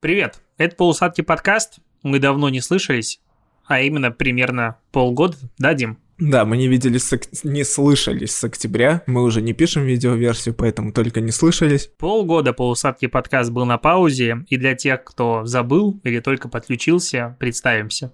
Привет, это «Полусладкий подкаст». Мы давно не слышались, а именно примерно полгода, да, Дим? Да, мы не виделись, с не слышались с октября. Мы уже не пишем видеоверсию, поэтому только не слышались. Полгода «Полусладкий подкаст» был на паузе, и для тех, кто забыл или только подключился, представимся.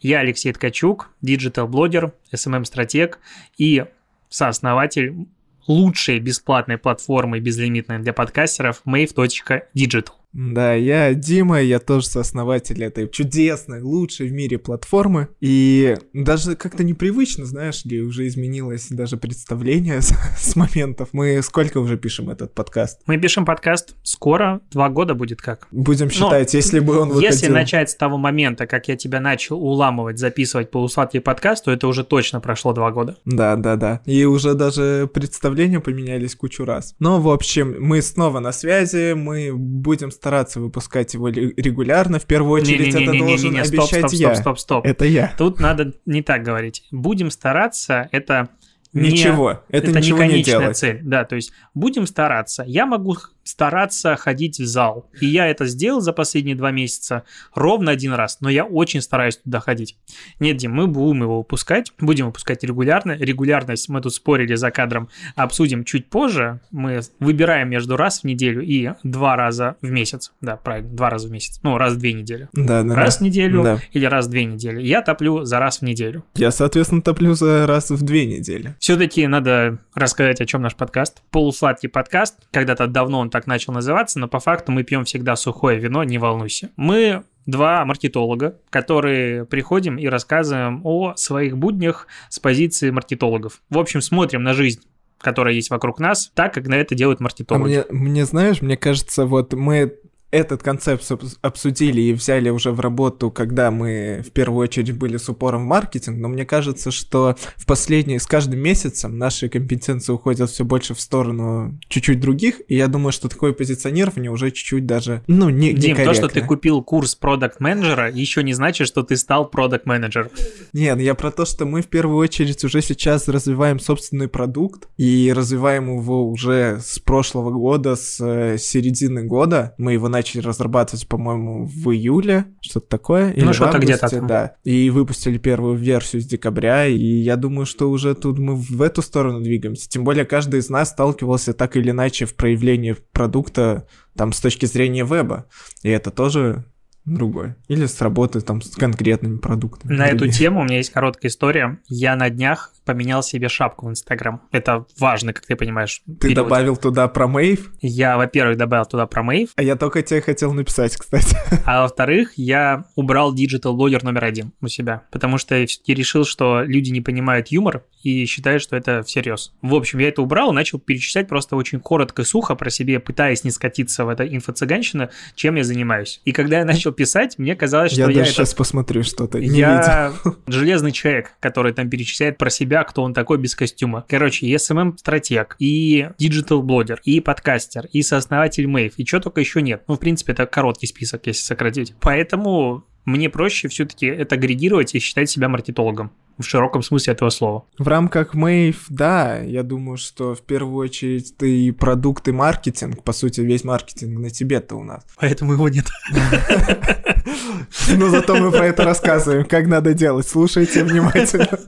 Я Алексей Ткачук, диджитал-блогер, SMM-стратег и сооснователь лучшей бесплатной платформы безлимитной для подкастеров mave.digital. Да, я Дима, я тоже сооснователь этой чудесной, лучшей в мире платформы. И даже как-то непривычно, знаешь ли, уже изменилось даже представление с, с моментов. Мы сколько уже пишем этот подкаст? Мы пишем подкаст скоро, два года будет как. Будем считать, Но если бы он выходил... Если начать с того момента, как я тебя начал уламывать, записывать полусладкий подкаст, то это уже точно прошло два года. Да, да, да. И уже даже представления поменялись кучу раз. Но, в общем, мы снова на связи, мы будем стараться выпускать его регулярно. В первую очередь не, не, это не, должен не, не, обещать стоп, стоп, я. Стоп, стоп, стоп. Это я. Тут надо не так говорить. Будем стараться, это Ничего, не, это, это ничего не не конечная делать. цель. Да, то есть будем стараться. Я могу стараться ходить в зал. И я это сделал за последние два месяца ровно один раз, но я очень стараюсь туда ходить. Нет, Дим, мы будем его выпускать, будем выпускать регулярно. Регулярность мы тут спорили за кадром, обсудим чуть позже. Мы выбираем между раз в неделю и два раза в месяц. Да, правильно, два раза в месяц. Ну, раз в две недели. Да, да, раз да. в неделю Да. или раз в две недели. Я топлю за раз в неделю. Я, соответственно, топлю за раз в две недели. Все-таки надо рассказать, о чем наш подкаст. Полусладкий подкаст. Когда-то давно он так начал называться, но по факту мы пьем всегда сухое вино, не волнуйся. Мы два маркетолога, которые приходим и рассказываем о своих буднях с позиции маркетологов. В общем, смотрим на жизнь которая есть вокруг нас, так, как на это делают А маркетологи. мне, мне, знаешь, мне кажется, вот мы этот концепт обс- обсудили и взяли уже в работу, когда мы в первую очередь были с упором в маркетинг, но мне кажется, что в последние, с каждым месяцем наши компетенции уходят все больше в сторону чуть-чуть других, и я думаю, что такое позиционирование уже чуть-чуть даже, ну, не Дим, то, что ты купил курс продукт менеджера еще не значит, что ты стал продукт менеджером Нет, я про то, что мы в первую очередь уже сейчас развиваем собственный продукт и развиваем его уже с прошлого года, с э, середины года. Мы его начали разрабатывать, по-моему, в июле, что-то такое. Ну, что-то где-то. Да. И выпустили первую версию с декабря, и я думаю, что уже тут мы в эту сторону двигаемся. Тем более каждый из нас сталкивался так или иначе в проявлении продукта там с точки зрения веба. И это тоже другое. Или с работы там с конкретными продуктами. На эту тему у меня есть короткая история. Я на днях поменял себе шапку в Инстаграм. Это важно, как ты понимаешь. Ты период. добавил туда про Mave, Я, во-первых, добавил туда про Mave, а я только тебе хотел написать, кстати. а во-вторых, я убрал диджитал блогер номер один у себя, потому что я решил, что люди не понимают юмор и считают, что это всерьез. В общем, я это убрал начал перечислять просто очень коротко и сухо про себя, пытаясь не скатиться в это инфо-цыганщина, чем я занимаюсь. И когда я начал писать, мне казалось, что я я, даже это сейчас посмотрю что-то. Не видел. Я железный человек, который там перечисляет про себя, кто он такой без костюма. Короче, и SMM-стратег, и диджитал-блогер, и подкастер, и сооснователь Mave, и что только еще нет. Ну, в принципе, это короткий список, если сократить. Поэтому мне проще все-таки это агрегировать и считать себя маркетологом в широком смысле этого слова. В рамках Mave, да, я думаю, что в первую очередь ты продукт, и маркетинг. По сути, весь маркетинг на тебе-то у нас. Поэтому его нет. Но зато мы про это рассказываем, как надо делать. Слушайте внимательно.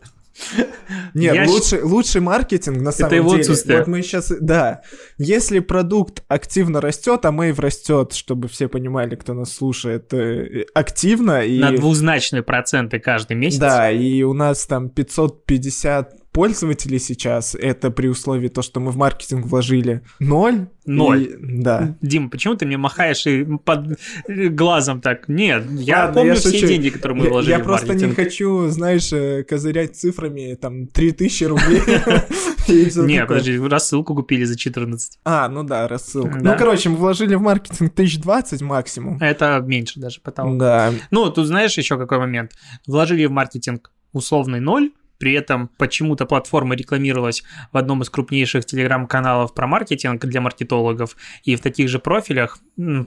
Нет, Я лучший, лучший маркетинг на самом его деле. отсутствие. Вот мы сейчас, да. Если продукт активно растет, а Мэйв растет, чтобы все понимали, кто нас слушает, э, активно и На двузначные проценты каждый месяц. Да, и у нас там 550 пользователей сейчас. Это при условии то, что мы в маркетинг вложили ноль. Ноль. И- да. Дим, почему ты мне махаешь и под глазом так? Нет, я Ладно, помню я все шучу. деньги, которые мы Я- вложили Я в просто не маркетинг. хочу, знаешь, э, козырять цифрами, там, 3000 рублей. Не, подожди, рассылку купили за 14. А, ну да, рассылка. Ну, короче, мы вложили в маркетинг 1020 максимум. Это меньше даже потолок. Да. Ну, тут знаешь еще какой момент. Вложили в маркетинг условный ноль, При этом почему-то платформа рекламировалась в одном из крупнейших телеграм-каналов про маркетинг для маркетологов, и в таких же профилях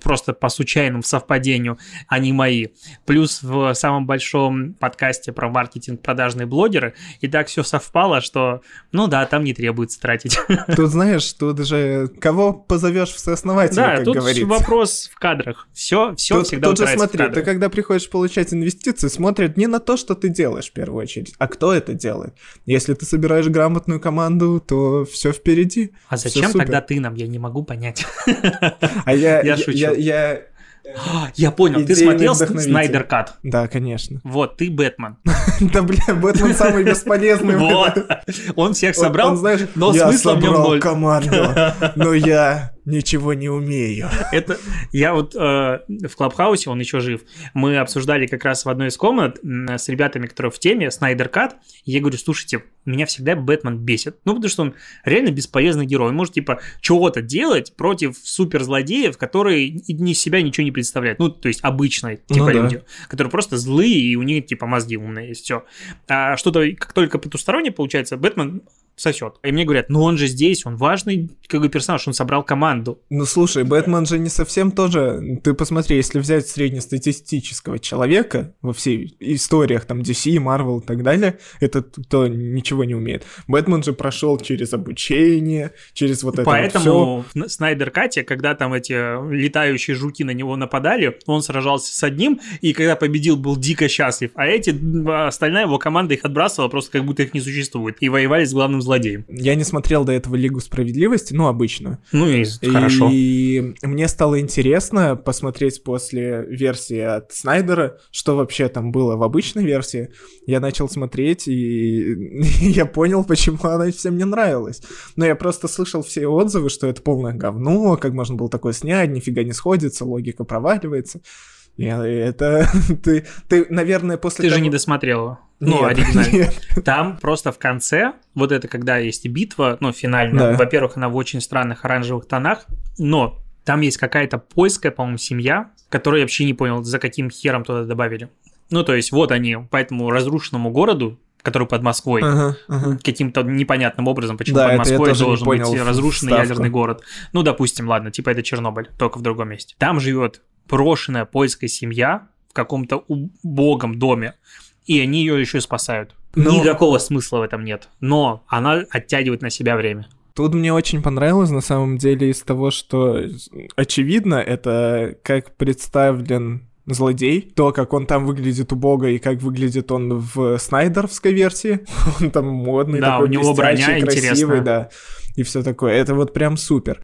просто по случайному совпадению, они мои. Плюс в самом большом подкасте про маркетинг продажные блогеры, и так все совпало, что, ну да, там не требуется тратить. Тут знаешь, тут же кого позовешь в сооснователи, да, как тут говорится. вопрос в кадрах. Все, все Тут, всегда тут же смотри, ты когда приходишь получать инвестиции, смотрят не на то, что ты делаешь в первую очередь, а кто это делает. Если ты собираешь грамотную команду, то все впереди. А зачем тогда ты нам? Я не могу понять. А я, Я я, шучу. я, я- Я понял, ты смотрел. Снайдер Кат. да, конечно. Вот, ты Бэтмен. Да, бля, Бэтмен самый бесполезный. Вот. Он всех собрал, но смысла в нем собрал ноль. команду, но я ничего не умею. Это я вот э, в Клабхаусе, он еще жив. Мы обсуждали как раз в одной из комнат с ребятами, которые в теме Снайдер Кат. Я говорю, слушайте, меня всегда Бэтмен бесит. Ну, потому что он реально бесполезный герой. Он может, типа, чего-то делать против суперзлодеев, которые из себя ничего не представляют. Ну, то есть обычные, Ну типа, да. люди, которые просто злые, и у них, типа, мозги умные, и все. А что-то, как только потустороннее получается, Бэтмен сосет. И мне говорят, ну он же здесь, он важный как бы персонаж, он собрал команду. Ну слушай, Бэтмен же не совсем тоже. Ты посмотри, если взять среднестатистического человека во всей историях там DC, Marvel и так далее, этот то ничего не умеет. Бэтмен же прошел через обучение, через вот это вот. Поэтому в Снайдер Кате, когда там эти летающие жуки на него нападали, он сражался с одним, и когда победил, был дико счастлив. А эти, м, остальная его команда их отбрасывала, просто как будто их не существует. И воевали с главным злодеем. Я не смотрел до этого Лигу справедливости, ну обычно. Ну и хорошо. И мне стало интересно посмотреть после версии от Снайдера, что вообще там было в обычной версии. Я начал смотреть, и я понял, почему она всем не нравилась. Но я просто слышал все отзывы, что это полное говно, как можно было такое снять, нифига не сходится, логика проваливается. И это ты, ты, наверное, после Ты же того- не досмотрел его. Ну, Нет, оригинально. нет. Там просто в конце, вот это когда есть битва, ну, финальная, Да. во-первых, она в очень странных оранжевых тонах, но там есть какая-то польская, по-моему, семья, которую я вообще не понял, за каким хером туда добавили. Ну, то есть, вот они по этому разрушенному городу, который под Москвой, Ага, ага. каким-то непонятным образом, почему Да, под Москвой должен быть разрушенный вставку. ядерный город. Ну, допустим, ладно, типа это Чернобыль, только в другом месте. Там живет брошенная польская семья в каком-то убогом доме, и они ее еще и спасают. Ну- Никакого смысла в этом нет, но она оттягивает на себя время. Тут мне очень понравилось, на самом деле, из того, что очевидно, это как представлен злодей, то, как он там выглядит убого и как выглядит он в снайдеровской версии. Он там модный, Да, такой у него броня красивый, интересная. да. И все такое. Это вот прям супер.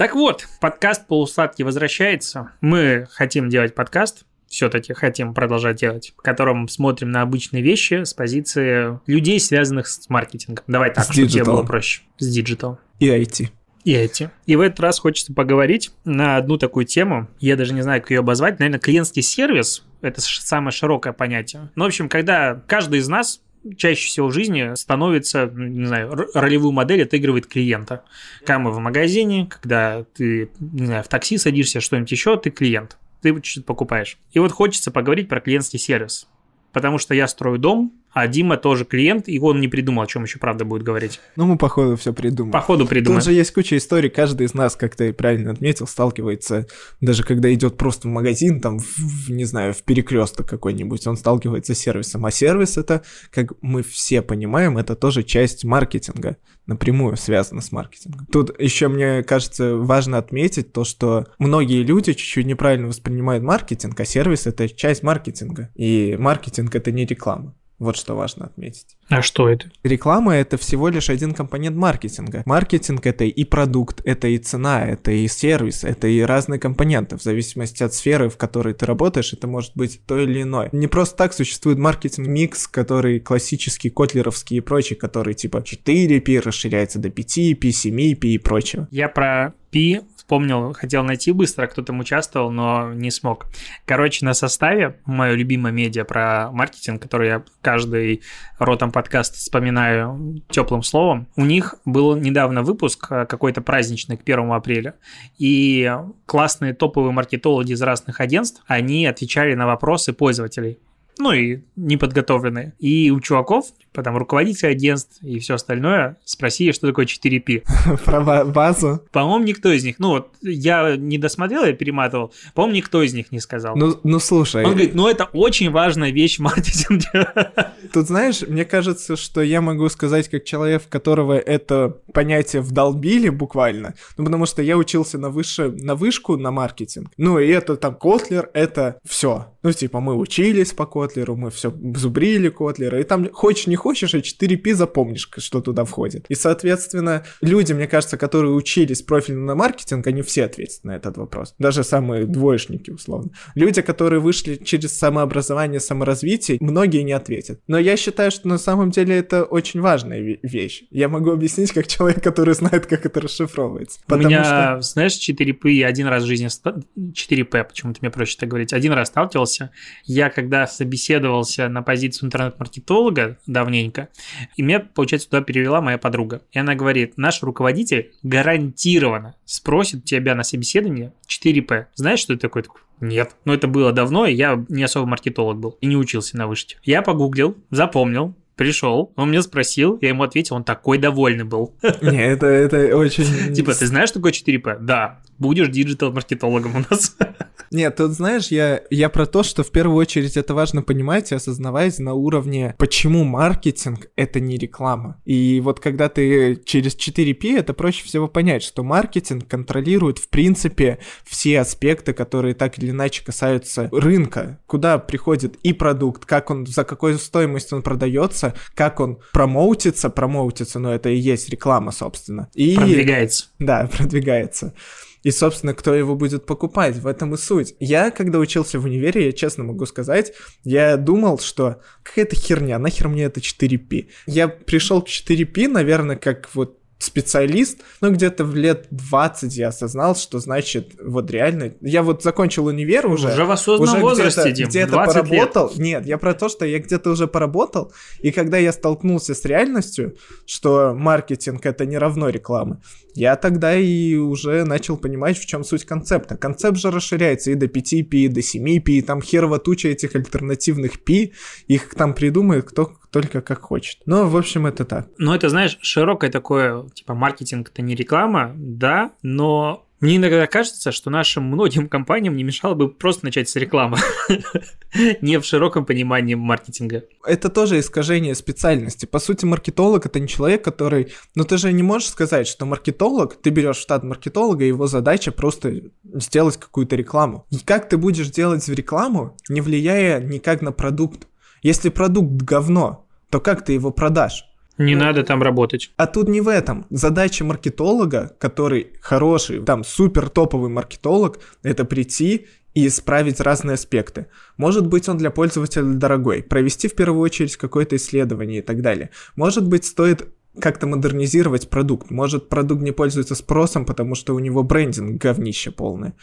Так вот, подкаст «Полусладкий» возвращается. Мы хотим делать подкаст, все-таки хотим продолжать делать, в котором смотрим на обычные вещи с позиции людей, связанных с маркетингом. Давай так, С чтобы тебе было проще. С диджитал. И IT. И эти. И в этот раз хочется поговорить на одну такую тему. Я даже не знаю, как ее обозвать. Наверное, клиентский сервис – это самое широкое понятие. Ну, в общем, когда каждый из нас чаще всего в жизни становится, не знаю, ролевую модель отыгрывает клиента. Когда мы в магазине, когда ты, не знаю, в такси садишься, что-нибудь еще, ты клиент. Ты что-то покупаешь. И вот хочется поговорить про клиентский сервис. Потому что я строю дом, а Дима тоже клиент, и он не придумал, о чем еще правда будет говорить. Ну, мы, походу, все придумали. Походу придумал. Тут же есть куча историй, каждый из нас, как ты правильно отметил, сталкивается, даже когда идет просто в магазин, там, в- не знаю, в перекресток какой-нибудь, он сталкивается с сервисом. А сервис это, как мы все понимаем, это тоже часть маркетинга, напрямую связана с маркетингом. Тут еще, мне кажется, важно отметить то, что многие люди чуть-чуть неправильно воспринимают маркетинг, а сервис это часть маркетинга. И маркетинг это не реклама. Вот что важно отметить. А что это? Реклама это всего лишь один компонент маркетинга. Маркетинг это и продукт, это и цена, это и сервис, это и разные компоненты. В зависимости от сферы, в которой ты работаешь, это может быть то или иное. Не просто так существует маркетинг-микс, который классический, котлеровский и прочий, который типа 4P расширяется до 5P, 7P и прочего. Я про Пи вспомнил, хотел найти быстро, кто там участвовал, но не смог. Короче, на составе, мое любимое медиа про маркетинг, который я каждый ротом подкаст вспоминаю теплым словом, у них был недавно выпуск э, какой-то праздничный к 1 апреля, и классные топовые маркетологи из разных агентств, они отвечали на вопросы пользователей. ну и неподготовленные. И у чуваков, потом руководители агентств и все остальное спросили, что такое 4P. Про базу? По-моему, никто из них, ну вот я не досмотрел, я перематывал, по-моему, никто из них не сказал. Ну, ну слушай. Он говорит, ну это очень важная вещь в маркетинге. Тут знаешь, мне кажется, что я могу сказать как человек, которого это понятие вдолбили буквально, ну потому что я учился на, выше, на вышку на маркетинг, ну и это там Котлер, это все. Ну типа мы учились по Котлеру, мы все зубрили Котлера, и там хочешь не хочешь, а 4P запомнишь, что туда входит. И соответственно, люди, мне кажется, которые учились профильно на маркетинг, они все ответят на этот вопрос. Даже самые двоечники, условно. Люди, которые вышли через самообразование, саморазвитие, многие не ответят. Но я считаю, что на самом деле это очень важная вещь. Я могу объяснить как человек, который знает, как это расшифровывается. У меня, что... знаешь, 4P я один раз в жизни... 4P, почему-то мне проще так говорить. Один раз сталкивался. Я когда собеседовался на позицию интернет-маркетолога давненько, и меня, получается, туда перевела моя подруга. И она говорит, наш руководитель гарантированно спросит тебя на собеседование 4P. Знаешь, что это такое? Нет. Но это было давно, и я не особо маркетолог был и не учился на вышке. Я погуглил, запомнил, пришел, он меня спросил, я ему ответил, он такой довольный был. Не, это, это очень... Типа, ты знаешь, что такое 4P? Да. Будешь диджитал-маркетологом у нас. Нет, тут знаешь, я, я про то, что в первую очередь это важно понимать и осознавать на уровне, почему маркетинг — это не реклама. И вот когда ты через 4P, это проще всего понять, что маркетинг контролирует, в принципе, все аспекты, которые так или иначе касаются рынка, куда приходит и продукт, как он, за какой стоимость он продается, как он промоутится, промоутится, но это и есть реклама, собственно. И... Продвигается. Да, продвигается. И, собственно, кто его будет покупать, в этом и суть. Я, когда учился в универе, я честно могу сказать, я думал, что какая-то херня, нахер мне это 4P. Я пришел к 4P, наверное, как вот специалист, но где-то в лет 20 я осознал, что значит вот реально... Я вот закончил универ уже. Уже в осознанном уже возрасте, где-то, где-то поработал. Лет. Нет, я про то, что я где-то уже поработал, и когда я столкнулся с реальностью, что маркетинг это не равно реклама, я тогда и уже начал понимать, в чем суть концепта. Концепт же расширяется и до 5 пи, и до 7 пи, и там херова туча этих альтернативных пи, их там придумает кто только как хочет. Но, в общем, это так. Ну, это, знаешь, широкое такое, типа, маркетинг это не реклама, да, но мне иногда кажется, что нашим многим компаниям не мешало бы просто начать с рекламы, не в широком понимании маркетинга. Это тоже искажение специальности. По сути, маркетолог это не человек, который... Ну ты же не можешь сказать, что маркетолог, ты берешь штат маркетолога, и его задача просто сделать какую-то рекламу. И как ты будешь делать рекламу, не влияя никак на продукт? Если продукт говно, то как ты его продашь? Не ну, надо там работать. А тут не в этом. Задача маркетолога, который хороший, там супер топовый маркетолог, это прийти и исправить разные аспекты. Может быть, он для пользователя дорогой, провести в первую очередь какое-то исследование и так далее. Может быть, стоит как-то модернизировать продукт. Может, продукт не пользуется спросом, потому что у него брендинг говнище полное.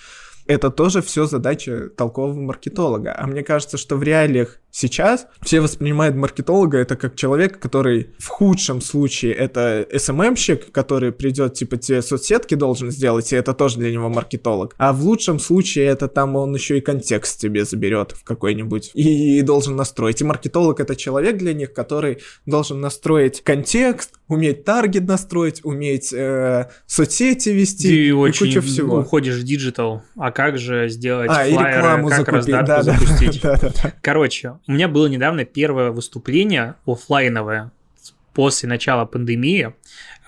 Это тоже все задача толкового маркетолога. А мне кажется, что в реалиях Сейчас все воспринимают маркетолога это как человек, который в худшем случае это СММщик, который придет, типа, тебе соцсетки должен сделать, и это тоже для него маркетолог. А в лучшем случае это там он еще и контекст тебе заберет в какой-нибудь и, и должен настроить. И маркетолог это человек для них, который должен настроить контекст, уметь таргет настроить, уметь э, соцсети вести Ты и очень куча всего. уходишь в диджитал. А как же сделать а, флайеры, как закупить. раздатку да, запустить? Да, да, да. Короче, у меня было недавно первое выступление офлайновое после начала пандемии.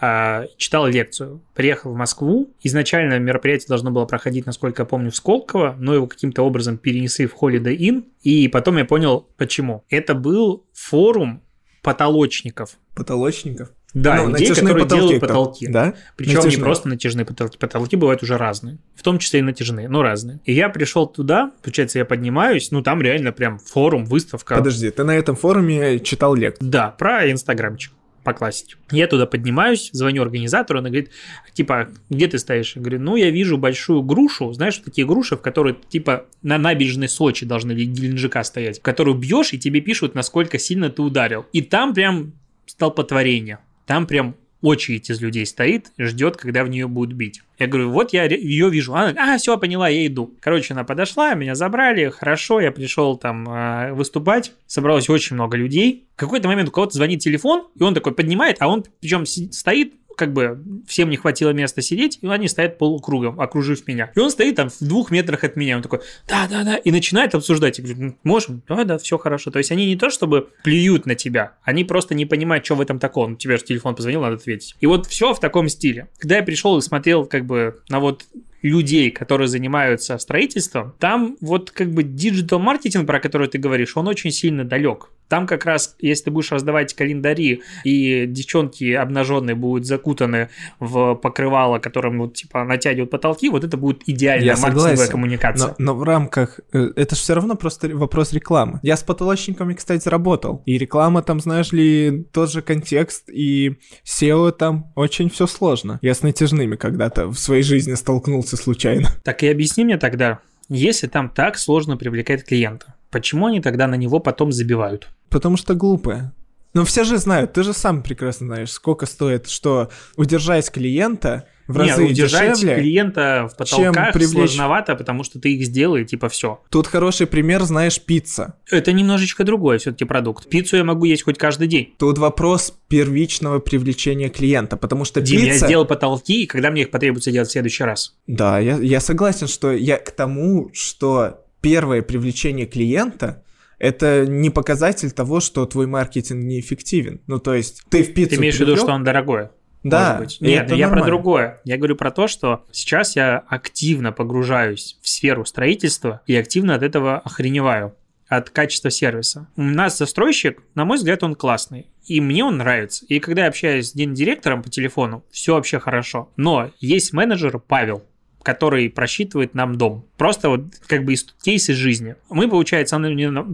А, читал лекцию. Приехал в Москву. Изначально мероприятие должно было проходить, насколько я помню, в Сколково, но его каким-то образом перенесли в Holiday Inn. И потом я понял, почему. Это был форум потолочников. Потолочников? Да, ну, людей, которые потолки, делают потолки. Да? Причем натяжные. не просто натяжные потолки. Потолки бывают уже разные. В том числе и натяжные, но разные. И я пришел туда, получается, я поднимаюсь, ну там реально прям форум, выставка. Подожди, ты на этом форуме читал лекцию? Да, про инстаграмчик по классике. Я туда поднимаюсь, звоню организатору, она говорит, типа, где ты стоишь? Я говорю, ну, я вижу большую грушу, знаешь, такие груши, в которые, типа, на набережной Сочи должны Геленджика стоять, в которую бьешь, и тебе пишут, насколько сильно ты ударил. И там прям столпотворение там прям очередь из людей стоит, ждет, когда в нее будут бить. Я говорю, вот я ее вижу. Она, а, все, поняла, я иду. Короче, она подошла, меня забрали, хорошо, я пришел там э, выступать. Собралось очень много людей. В какой-то момент у кого-то звонит телефон, и он такой поднимает, а он причем стоит как бы всем не хватило места сидеть, и они стоят полукругом, окружив меня. И он стоит там в двух метрах от меня, он такой, да-да-да, и начинает обсуждать. Я говорю, можем? Да-да, все хорошо. То есть они не то чтобы плюют на тебя, они просто не понимают, что в этом такого. Ну, тебе же телефон позвонил, надо ответить. И вот все в таком стиле. Когда я пришел и смотрел как бы на вот людей, которые занимаются строительством, там вот как бы диджитал маркетинг, про который ты говоришь, он очень сильно далек. Там как раз, если ты будешь раздавать календари, и девчонки обнаженные будут закутаны в покрывало, которым вот типа натягивают потолки, вот это будет идеальная Я маркетинговая согласен, коммуникация. Но, но в рамках... Э, это же все равно просто вопрос рекламы. Я с потолочниками, кстати, работал. И реклама там, знаешь ли, тот же контекст, и SEO там очень все сложно. Я с натяжными когда-то в своей жизни столкнулся случайно. Так и объясни мне тогда, если там так сложно привлекать клиента, почему они тогда на него потом забивают? Потому что глупые. Но все же знают, ты же сам прекрасно знаешь, сколько стоит, что удержать клиента в разы Нет, удержать дешевле, клиента в потолках привлечь... сложновато, потому что ты их сделал и типа все. Тут хороший пример, знаешь, пицца. Это немножечко другой все-таки продукт. Пиццу я могу есть хоть каждый день. Тут вопрос первичного привлечения клиента, потому что Дим, пицца... я сделал потолки, и когда мне их потребуется делать в следующий раз? Да, я, я согласен, что я к тому, что первое привлечение клиента это не показатель того, что твой маркетинг неэффективен. Ну, то есть ты в пиццу Ты имеешь в виду, что он дорогой? Да. Быть. Нет, я нормально. про другое. Я говорю про то, что сейчас я активно погружаюсь в сферу строительства и активно от этого охреневаю от качества сервиса. У нас застройщик, на мой взгляд, он классный. И мне он нравится. И когда я общаюсь с гендиректором по телефону, все вообще хорошо. Но есть менеджер Павел который просчитывает нам дом. Просто вот как бы из кейс из жизни. Мы, получается,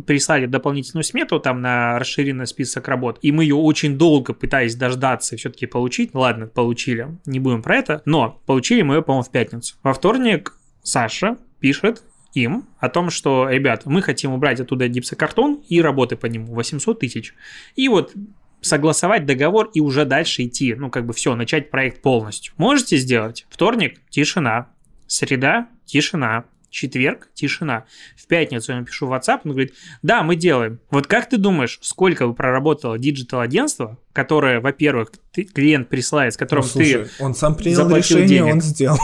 прислали дополнительную смету там на расширенный список работ, и мы ее очень долго пытались дождаться и все-таки получить. Ладно, получили, не будем про это, но получили мы ее, по-моему, в пятницу. Во вторник Саша пишет им о том, что, ребят, мы хотим убрать оттуда гипсокартон и работы по нему 800 тысяч. И вот согласовать договор и уже дальше идти, ну, как бы все, начать проект полностью. Можете сделать? Вторник – тишина. Среда – тишина. Четверг – тишина. В пятницу я напишу в WhatsApp, он говорит, да, мы делаем. Вот как ты думаешь, сколько бы проработало диджитал-агентство, которое, во-первых, ты, клиент присылает, с которым ну, слушай, ты он сам принял решение, денег, он сделал.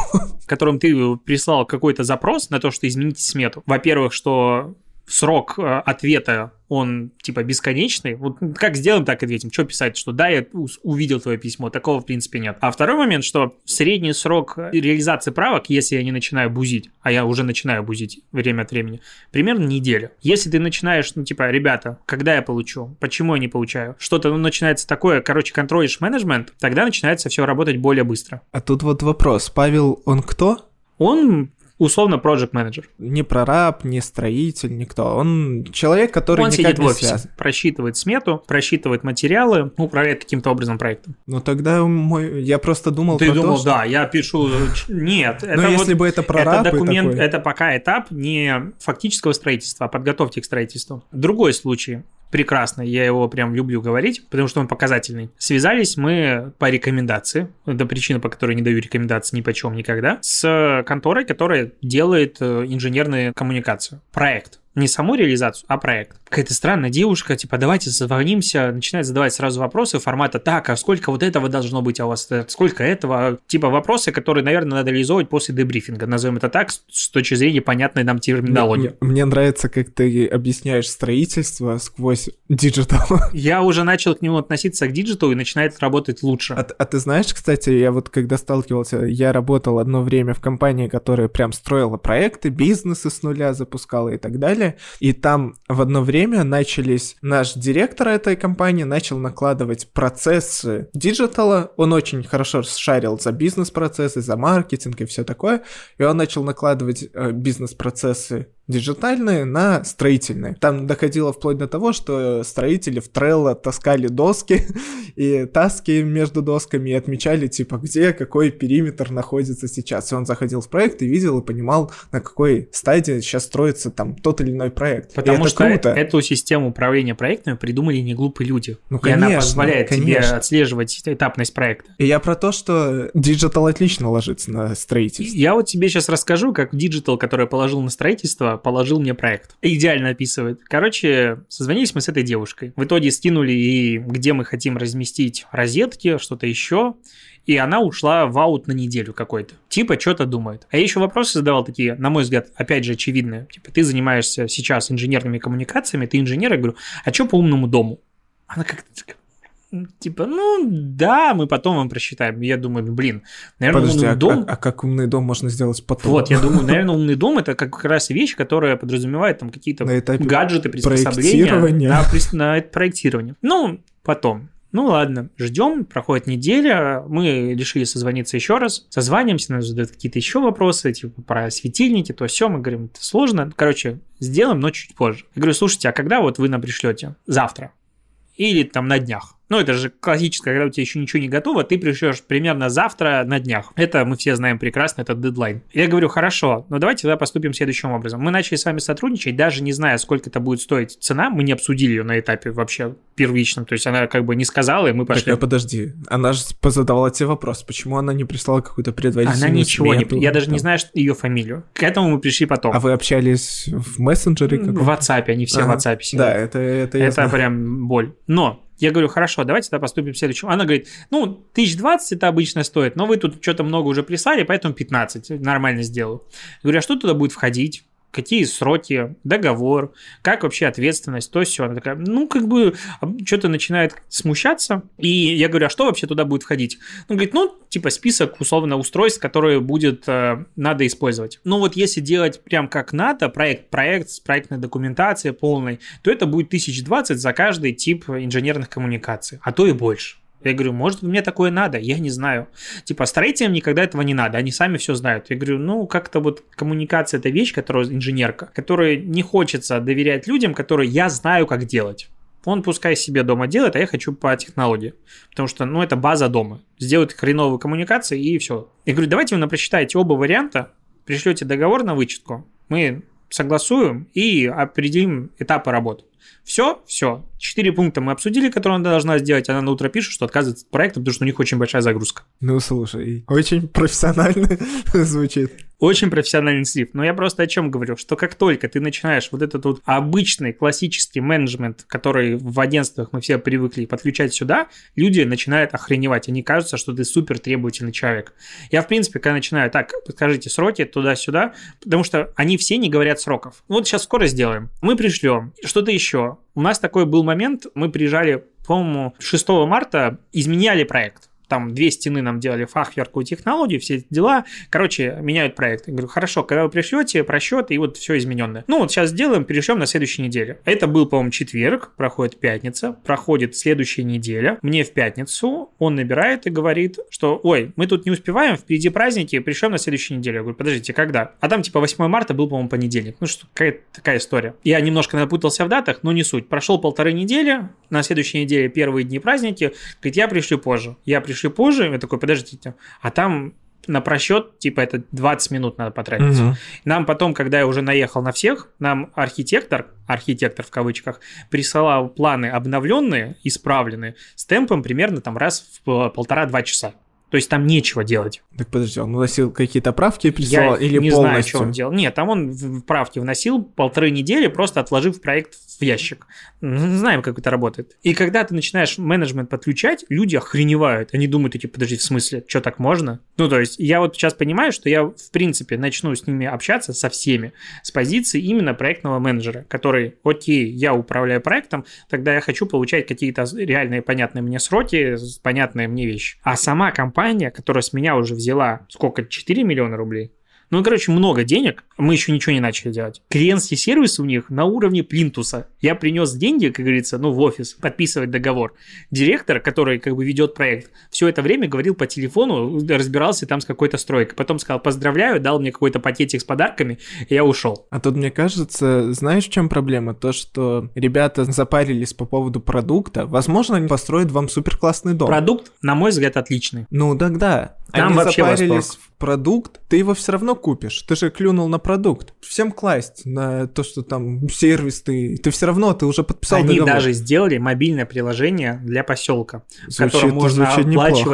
Которым ты прислал какой-то запрос на то, что измените смету. Во-первых, что срок э, ответа он типа бесконечный. Вот как сделаем, так ответим. Что писать, что да, я увидел твое письмо. Такого в принципе нет. А второй момент, что средний срок реализации правок, если я не начинаю бузить, а я уже начинаю бузить время от времени, примерно неделя. Если ты начинаешь, ну типа, ребята, когда я получу, почему я не получаю, что-то ну, начинается такое, короче, контролишь менеджмент, тогда начинается все работать более быстро. А тут вот вопрос, Павел, он кто? Он условно project менеджер. Не прораб, не строитель, никто. Он человек, который Он никак сидит не в офисе, связан. просчитывает смету, просчитывает материалы, управляет каким-то образом проектом. Ну тогда мой, я просто думал. Ты думал, то, что... да, я пишу. Нет, это Но вот, если бы это прораб, это документ, такой... это пока этап не фактического строительства, а подготовки к строительству. Другой случай прекрасно, я его прям люблю говорить, потому что он показательный. Связались мы по рекомендации, это причина, по которой не даю рекомендации ни по чем никогда, с конторой, которая делает э, инженерную коммуникацию, проект не саму реализацию, а проект. Какая-то странная девушка, типа, давайте созвонимся, начинает задавать сразу вопросы формата, так, а сколько вот этого должно быть, а у вас сколько этого? Типа вопросы, которые, наверное, надо реализовывать после дебрифинга, назовем это так, с точки зрения понятной нам терминологии. Мне, мне нравится, как ты объясняешь строительство сквозь диджитал. Я уже начал к нему относиться к диджиталу и начинает работать лучше. А, а ты знаешь, кстати, я вот когда сталкивался, я работал одно время в компании, которая прям строила проекты, бизнесы с нуля запускала и так далее, далее. И там в одно время начались... Наш директор этой компании начал накладывать процессы диджитала. Он очень хорошо шарил за бизнес-процессы, за маркетинг и все такое. И он начал накладывать э, бизнес-процессы диджитальные на строительные. Там доходило вплоть до того, что строители в Trello таскали доски и таски между досками и отмечали, типа, где какой периметр находится сейчас. И он заходил в проект и видел и понимал, на какой стадии сейчас строится там тот или или иной проект. Потому и это что круто. эту систему управления проектами придумали не глупые люди. Ну, и она конечно, позволяет тебе конечно. отслеживать этапность проекта. И я про то, что диджитал отлично ложится на строительство. Я вот тебе сейчас расскажу, как диджитал, который я положил на строительство, положил мне проект. Идеально описывает. Короче, созвонились мы с этой девушкой. В итоге скинули ей, где мы хотим разместить розетки, что-то еще. И она ушла в аут на неделю какой-то. Типа, что-то думает. А я еще вопросы задавал такие, на мой взгляд, опять же, очевидные. Типа, ты занимаешься сейчас инженерными коммуникациями, ты инженер, я говорю, а что по умному дому? Она как-то Типа, ну да, мы потом вам просчитаем. Я думаю, ну, блин, наверное, Подожди, умный а, дом... а- а как умный дом можно сделать потом? Вот, я думаю, наверное, умный дом это как раз вещь, которая подразумевает там какие-то гаджеты, приспособления прис- на это проектирование. Ну, потом. Ну ладно, ждем, проходит неделя, мы решили созвониться еще раз, созваниваемся, нам задают какие-то еще вопросы, типа про светильники, то все, мы говорим, это сложно, короче, сделаем, но чуть позже. Я говорю, слушайте, а когда вот вы нам пришлете? Завтра. Или там на днях. Ну, это же классическое, когда у тебя еще ничего не готово, ты пришлешь примерно завтра на днях. Это мы все знаем прекрасно, это дедлайн. Я говорю, хорошо, но давайте тогда поступим следующим образом. Мы начали с вами сотрудничать, даже не зная, сколько это будет стоить цена, мы не обсудили ее на этапе вообще первичном, то есть она как бы не сказала, и мы Так, пошли. а подожди, она же позадавала тебе вопрос, почему она не прислала какую-то предварительную Она ничего не... смету, Я даже не там? знаю что- ее фамилию. К этому мы пришли потом. А вы общались в мессенджере? в каком-то? WhatsApp, они все Ага. в WhatsApp сидят. Да, это, это, я Это знаю. прям боль. Но я говорю, хорошо, давайте тогда поступим следующим. Она говорит, ну, 1020 это обычно стоит, но вы тут что-то много уже прислали, поэтому 15 нормально сделаю. Я говорю, а что туда будет входить? Какие сроки, договор, как вообще ответственность, то все. Она такая, ну, как бы, что-то начинает смущаться. И я говорю, а что вообще туда будет входить? Он говорит, ну, типа список, условно, устройств, которые будет э, надо использовать. Ну, вот если делать прям как надо, проект, проект с проектной документацией полной, то это будет 1020 за каждый тип инженерных коммуникаций, а то и больше. Я говорю, может, мне такое надо? Я не знаю. Типа, строителям никогда этого не надо, они сами все знают. Я говорю, ну, как-то вот коммуникация – это вещь, которая инженерка, которой не хочется доверять людям, которые я знаю, как делать. Он пускай себе дома делает, а я хочу по технологии. Потому что, ну, это база дома. Сделают хреновые коммуникации и все. Я говорю, давайте вы нам прочитаете оба варианта, пришлете договор на вычетку, мы согласуем и определим этапы работы. Все, все. Четыре пункта мы обсудили, которые она должна сделать. Она на утро пишет, что отказывается от проекта, потому что у них очень большая загрузка. Ну, слушай, очень профессионально звучит. Очень профессиональный слив. Но я просто о чем говорю, что как только ты начинаешь вот этот вот обычный классический менеджмент, который в агентствах мы все привыкли подключать сюда, люди начинают охреневать. Они кажутся, что ты супер требовательный человек. Я, в принципе, когда начинаю, так, подскажите сроки туда-сюда, потому что они все не говорят сроков. Вот сейчас скоро сделаем. Мы пришлем. Что-то еще. У нас такой был момент, мы приезжали, по-моему, 6 марта, изменяли проект там две стены нам делали фахверку технологию, все дела. Короче, меняют проект. Я говорю, хорошо, когда вы пришлете, просчет и вот все измененное. Ну вот сейчас сделаем, перешлем на следующей неделе. Это был, по-моему, четверг, проходит пятница, проходит следующая неделя. Мне в пятницу он набирает и говорит, что, ой, мы тут не успеваем, впереди праздники, пришлем на следующей неделе. Я говорю, подождите, когда? А там типа 8 марта был, по-моему, понедельник. Ну что, какая такая история. Я немножко напутался в датах, но не суть. Прошел полторы недели, на следующей неделе первые дни праздники, говорит, я пришлю позже. Я пришлю позже, я такой, подождите, а там на просчет, типа, это 20 минут надо потратить. Мгм. Нам потом, когда я уже наехал на всех, нам архитектор, архитектор в кавычках, присылал планы обновленные, исправленные, с темпом примерно там раз в полтора-два часа. То есть там нечего делать. Так подожди, он вносил какие-то правки и Я или не знаю, полностью? что он делал. Нет, там он в правки вносил полторы недели, просто отложив проект в ящик. Ну, Знаем, как это работает. И когда ты начинаешь менеджмент подключать, люди охреневают. Они думают, такие, подожди, в смысле, что так можно? Ну, то есть, я вот сейчас понимаю, что я, в принципе, начну с ними общаться, со всеми, с позиции именно проектного менеджера, который, окей, я управляю проектом, тогда я хочу получать какие-то реальные, понятные мне сроки, понятные мне вещи. А сама компания, которая с меня уже взяла, сколько, 4 миллиона рублей? Ну, короче, много денег, мы еще ничего не начали делать. Клиентский сервис у них на уровне плинтуса. Я принес деньги, как говорится, ну, в офис, подписывать договор. Директор, который как бы ведет проект, все это время говорил по телефону, разбирался там с какой-то стройкой. Потом сказал, поздравляю, дал мне какой-то пакетик с подарками, и я ушел. А тут, мне кажется, знаешь, в чем проблема? То, что ребята запарились по поводу продукта. Возможно, они построят вам супер классный дом. Продукт, на мой взгляд, отличный. Ну, тогда. Там Они вообще запарились восторг. в продукт, ты его все равно купишь. Ты же клюнул на продукт. Всем класть на то, что там сервис ты... Ты все равно, ты уже подписал Они договор. даже сделали мобильное приложение для поселка, в Звучит- котором можно оплачивать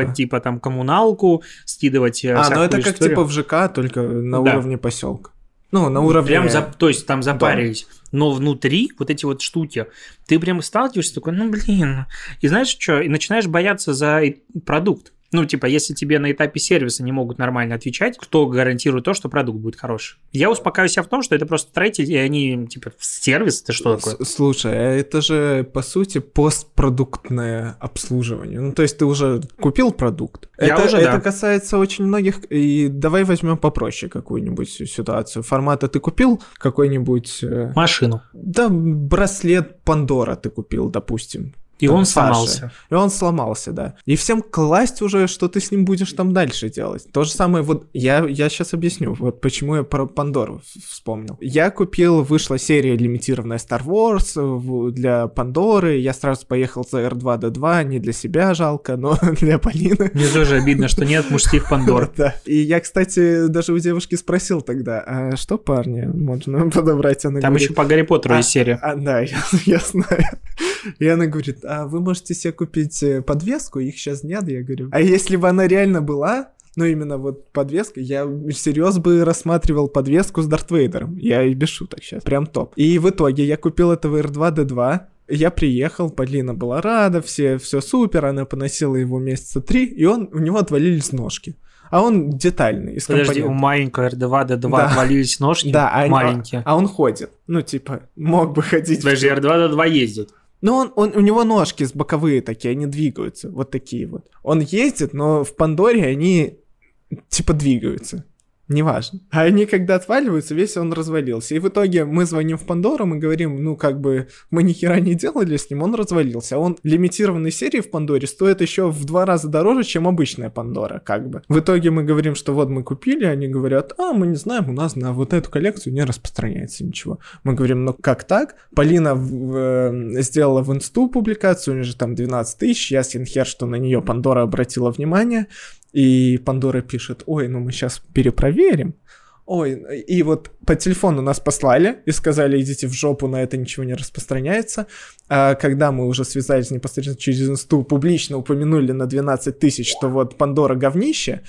неплохо. типа там коммуналку, скидывать э, А, ну это как историю. типа в ЖК, только на Да. уровне поселка. Ну, на уровне... Прям за- то есть там запарились. Но внутри вот эти вот штуки, ты прям сталкиваешься такой, ну блин. И знаешь что, и начинаешь бояться за продукт. Ну, типа, если тебе на этапе сервиса не могут нормально отвечать, кто гарантирует то, что продукт будет хороший? Я успокаиваю себя в том, что это просто строители, и они, типа, сервис, это что такое? Слушай, а это же, по сути, постпродуктное обслуживание. Ну, то есть ты уже купил продукт. Я это, уже, это да. касается очень многих. И давай возьмем попроще какую-нибудь ситуацию. Формата ты купил какой-нибудь... э, Машину. Да, браслет Пандора ты купил, допустим. И Там он Саши. сломался. И он сломался, да. И всем класть уже, что ты с ним будешь там дальше делать. То же самое, вот я, я сейчас объясню, вот почему я про Пандору вспомнил. Я купил, вышла серия лимитированная Star Wars э, для Пандоры, я сразу поехал за R2D2, не для себя жалко, но для Полины. Мне тоже обидно, что нет мужских Пандор. Да. И я, кстати, даже у девушки спросил тогда, а что, парни, можно подобрать? Она Там говорит, еще по Гарри Поттеру А, есть серия. а, да, я, я знаю. И она говорит, а вы можете себе купить э, подвеску, их сейчас нет, я говорю. А если бы она реально была, ну именно вот подвеска, я всерьез бы рассматривал подвеску с Дарт Вейдером. Я и без шуток сейчас, прям топ. И в итоге я купил этого R2D2, я приехал, Полина была рада, все, все супер, она поносила его месяца три, и он, у него отвалились ножки. А он детальный, из Подожди, у компонентов. маленького R2, D2 Да. отвалились ножки Да, а, маленькие. а он ходит. Ну, типа, мог бы ходить. Подожди, R2, D2 ездит. Ну, он, он, у него ножки с боковые такие, они двигаются, вот такие вот. Он ездит, но в Пандоре они типа двигаются. Неважно. А они когда отваливаются, весь он развалился. И в итоге мы звоним в Пандору, мы говорим, ну как бы мы ни хера не делали с ним, он развалился. А он лимитированной серии в Пандоре стоит еще в два раза дороже, чем обычная Пандора, как бы. В итоге мы говорим, что вот мы купили, они говорят, а мы не знаем, у нас на вот эту коллекцию не распространяется ничего. Мы говорим, ну как так? Полина в- э, сделала в инсту публикацию, у нее же там 12 тысяч, ясен хер, что на нее Пандора обратила внимание, и Пандора пишет, ой, ну мы сейчас перепроверим. Ой, и вот по телефону нас послали и сказали, идите в жопу, на это ничего не распространяется. А когда мы уже связались непосредственно через инсту, публично упомянули на 12 тысяч, что вот Пандора говнище,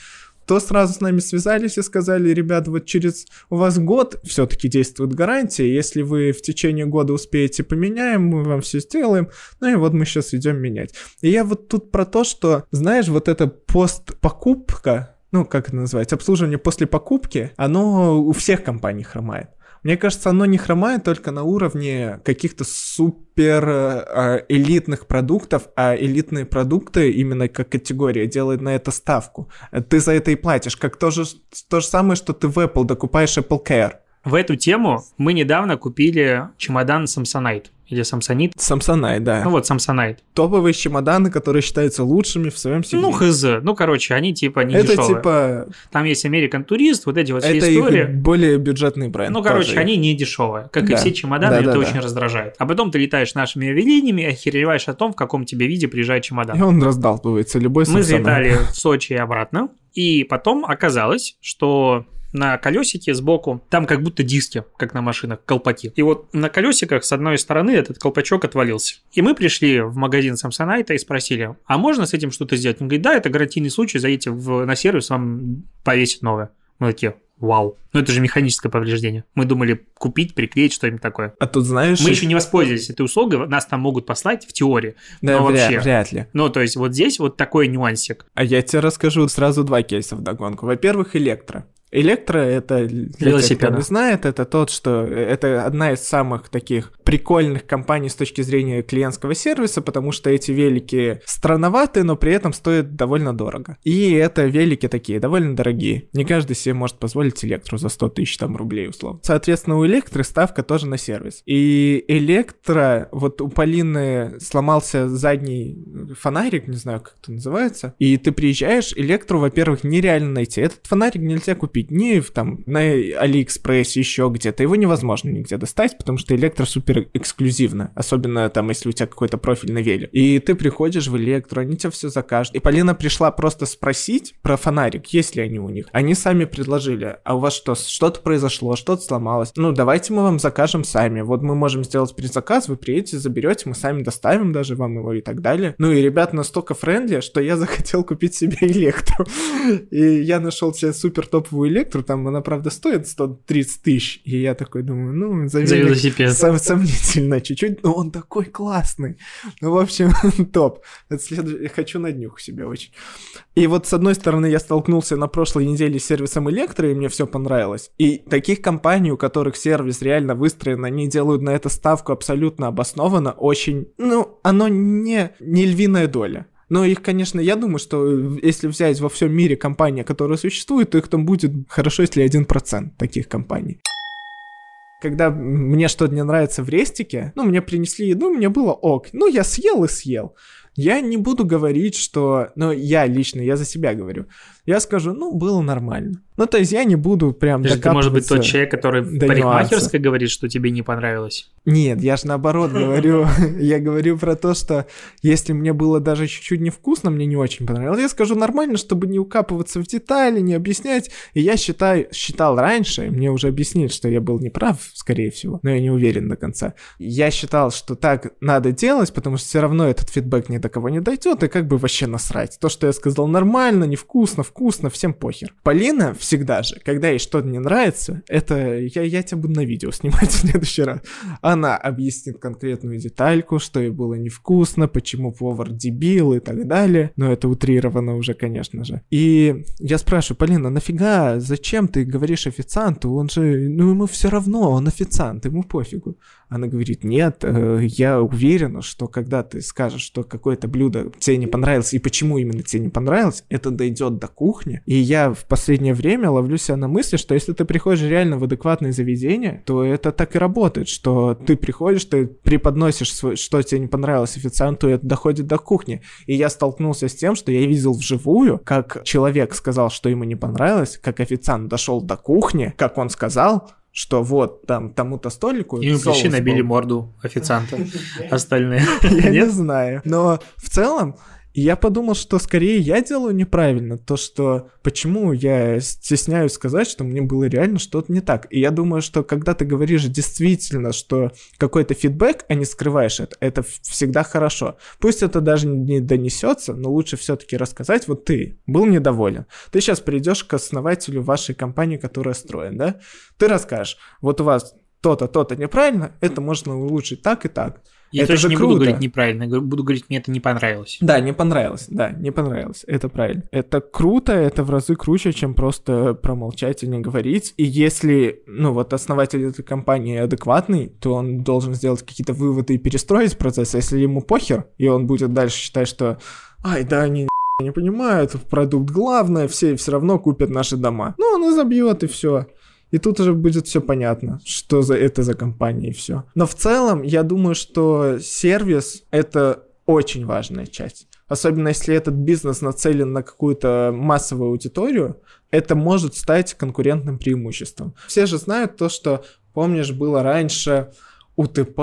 то сразу с нами связались и сказали, ребят, вот через у вас год все-таки действует гарантия, если вы в течение года успеете поменяем, мы вам все сделаем, ну и вот мы сейчас идем менять. И я вот тут про то, что, знаешь, вот эта постпокупка, ну, как это называется, обслуживание после покупки, оно у всех компаний хромает. Мне кажется, оно не хромает только на уровне каких-то супер э, элитных продуктов, а элитные продукты именно как категория делают на это ставку. Ты за это и платишь, как то же, то же самое, что ты в Apple докупаешь Apple Care. В эту тему мы недавно купили чемодан Samsonite. Или Samsonite. Samsonite, да. Ну вот, Samsonite. Топовые чемоданы, которые считаются лучшими в своем Ну, сегменте. хз. Ну, короче, они типа не это дешевые. типа, Там есть American Tourist, вот эти вот все это истории. их более бюджетный бренд. Ну, короче, тоже. они не дешевые, как и Да. все чемоданы, Да, это да, очень да. раздражает. А потом ты летаешь нашими авиалиниями и охереваешь о том, в каком тебе виде приезжает чемодан. И он раздалбывается, любой Мы Samsonite. взлетали в Сочи и обратно, и потом оказалось, что на колесике сбоку, там как будто диски, как на машинах, колпаки. И вот на колесиках с одной стороны этот колпачок отвалился. И мы пришли в магазин Samsonite и спросили, а можно с этим что-то сделать? Он говорит, да, это гарантийный случай, заедьте в, на сервис, вам повесит новое. Мы такие, вау. Ну это же механическое повреждение. Мы думали купить, приклеить что-нибудь такое. А тут знаешь... Мы еще не воспользовались этой услугой, нас там могут послать в теории. Да, но вряд, вообще. вряд ли. Ну, то есть вот здесь вот такой нюансик. А я тебе расскажу сразу два кейса в догонку. Во-первых, электро. Электро это, для тех, кто не знает, это тот, что это одна из самых таких прикольных компаний с точки зрения клиентского сервиса, потому что эти велики странноваты, но при этом стоят довольно дорого. И это велики такие, довольно дорогие. Не каждый себе может позволить электру за 100 тысяч там рублей условно. Соответственно, у электры ставка тоже на сервис. И электро, вот у Полины сломался задний фонарик, не знаю, как это называется, и ты приезжаешь, электру, во-первых, нереально найти. Этот фонарик нельзя купить купить ни в, там на Алиэкспрессе, еще где-то. Его невозможно нигде достать, потому что электро супер эксклюзивно. Особенно там, если у тебя какой-то профиль на веле. И ты приходишь в электро, они тебе все закажут. И Полина пришла просто спросить про фонарик, есть ли они у них. Они сами предложили, а у вас что, что-то произошло, что-то сломалось. Ну, давайте мы вам закажем сами. Вот мы можем сделать предзаказ, вы приедете, заберете, мы сами доставим даже вам его и так далее. Ну и ребят настолько friendly, что я захотел купить себе электру. И я нашел себе супер топовую электру, там она, правда, стоит 130 тысяч. И я такой думаю, ну, за велосипед. Сом- сомнительно чуть-чуть, но он такой классный. Ну, в общем, топ. Это след... Я хочу на днюху себе очень. И вот, с одной стороны, я столкнулся на прошлой неделе с сервисом электро, и мне все понравилось. И таких компаний, у которых сервис реально выстроен, они делают на это ставку абсолютно обоснованно, очень, ну, оно не, не львиная доля. Но их, конечно, я думаю, что если взять во всем мире компания, которая существует, то их там будет хорошо, если 1% таких компаний. Когда мне что-то не нравится в рестике, ну, мне принесли еду, мне было ок. Ну, я съел и съел. Я не буду говорить, что... Ну, я лично, я за себя говорю. Я скажу, ну, было нормально. Ну, то есть я не буду прям Ты, ты может быть тот человек, который в парикмахерской говорит, что тебе не понравилось? Нет, я же наоборот говорю. Я говорю про то, что если мне было даже чуть-чуть невкусно, мне не очень понравилось, я скажу нормально, чтобы не укапываться в детали, не объяснять. И я считаю, считал раньше, мне уже объяснили, что я был неправ, скорее всего, но я не уверен до конца. Я считал, что так надо делать, потому что все равно этот фидбэк ни до кого не дойдет, и как бы вообще насрать. То, что я сказал нормально, невкусно, вкусно, всем похер. Полина всегда же, когда ей что-то не нравится, это я, я тебя буду на видео снимать в следующий раз. Она объяснит конкретную детальку, что ей было невкусно, почему повар дебил и так далее. Но это утрировано уже, конечно же. И я спрашиваю, Полина, нафига, зачем ты говоришь официанту? Он же, ну ему все равно, он официант, ему пофигу. Она говорит, нет, э, я уверена, что когда ты скажешь, что какое-то блюдо тебе не понравилось, и почему именно тебе не понравилось, это дойдет до кухни. И я в последнее время ловлю себя на мысли, что если ты приходишь реально в адекватное заведение, то это так и работает, что ты приходишь, ты преподносишь, свой, что тебе не понравилось официанту, и это доходит до кухни. И я столкнулся с тем, что я видел вживую, как человек сказал, что ему не понравилось, как официант дошел до кухни, как он сказал, что вот там тому-то столику... И пришли набили морду официанта остальные. Я не знаю. Но в целом и я подумал, что скорее я делаю неправильно, то, что почему я стесняюсь сказать, что мне было реально что-то не так. И я думаю, что когда ты говоришь действительно, что какой-то фидбэк, а не скрываешь это, это всегда хорошо. Пусть это даже не донесется, но лучше все-таки рассказать, вот ты был недоволен. Ты сейчас придешь к основателю вашей компании, которая строит, да? Ты расскажешь, вот у вас то-то, то-то неправильно, это можно улучшить так и так. Я это тоже не круто. буду говорить неправильно, буду говорить, мне это не понравилось. Да, не понравилось, да, не понравилось, это правильно. Это круто, это в разы круче, чем просто промолчать и не говорить. И если, ну вот основатель этой компании адекватный, то он должен сделать какие-то выводы и перестроить процесс. А если ему похер, и он будет дальше считать, что ай, да, они не понимают, продукт главное, все все равно купят наши дома. Ну, он и забьет, и все. И тут уже будет все понятно, что за это за компания и все. Но в целом, я думаю, что сервис это очень важная часть. Особенно если этот бизнес нацелен на какую-то массовую аудиторию, это может стать конкурентным преимуществом. Все же знают то, что, помнишь, было раньше УТП,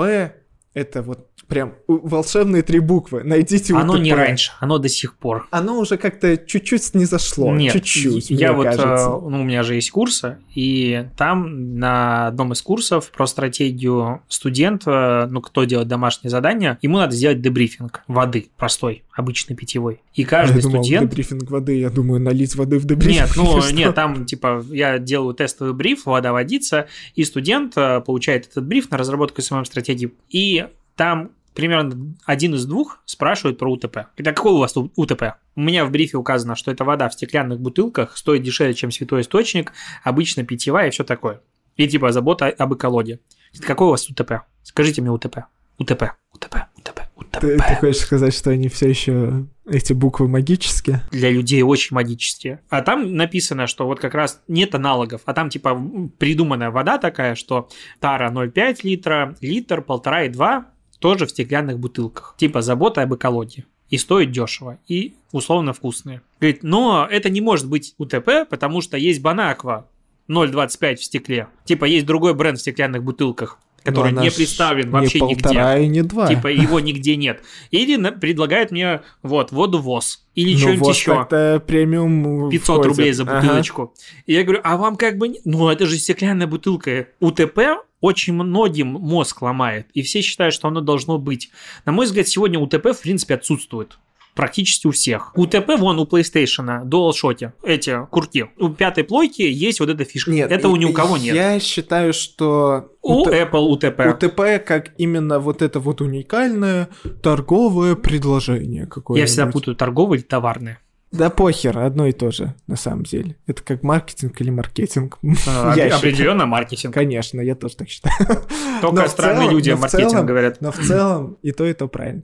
это вот прям волшебные три буквы. Найдите Оно не раньше, оно до сих пор. Оно уже как-то чуть-чуть не зашло. Нет, чуть-чуть, я вот, кажется. ну, у меня же есть курсы, и там на одном из курсов про стратегию студента, ну, кто делает домашнее задание, ему надо сделать дебрифинг воды простой, обычный питьевой. И каждый я думал, студент... дебрифинг воды, я думаю, налить воды в дебрифинг. Нет, ну, нет, там, типа, я делаю тестовый бриф, вода водится, и студент э, получает этот бриф на разработку СММ-стратегии, и там примерно один из двух спрашивает про УТП. Это какой у вас УТП? У меня в брифе указано, что это вода в стеклянных бутылках, стоит дешевле, чем святой источник, обычно питьевая и все такое. И типа забота об экологии. Какой у вас УТП? Скажите мне УТП. УТП, УТП, УТП, УТП. Ты, ты хочешь сказать, что они все еще эти буквы магические? Для людей очень магические. А там написано, что вот как раз нет аналогов, а там типа придуманная вода такая, что тара 0,5 литра, литр, полтора и два тоже в стеклянных бутылках. Типа забота об экологии. и стоят дешево, и условно вкусные. Говорит, но это не может быть УТП, потому что есть Бонаква 0,25 в стекле. Типа есть другой бренд в стеклянных бутылках который не представлен вообще не полтора нигде. и не два. Типа его нигде нет. Или на- предлагает мне вот воду ВОЗ или Ну, что-нибудь вот еще. так-то премиум 500 входит. рублей за Ага. бутылочку. И я говорю, а вам как бы... Ну, это же стеклянная бутылка. УТП очень многим мозг ломает, и все считают, что оно должно быть. На мой взгляд, сегодня УТП, в принципе, отсутствует. Практически у всех. УТП вон у PlayStation, DualShock, эти курки. У пятой плойки есть вот эта фишка. Нет, Этого ни у кого нет. Я считаю, что У УТ- Apple УТП. УТП как именно вот это вот уникальное торговое предложение какое-то. Я всегда путаю торговые или товарные. Да похер, одно и то же, на самом деле. Это как маркетинг или маркетинг. А, Определенно маркетинг. Конечно, я тоже так считаю. Только Но странные целом- люди о маркетинге говорят. Но в целом и то, и то правильно.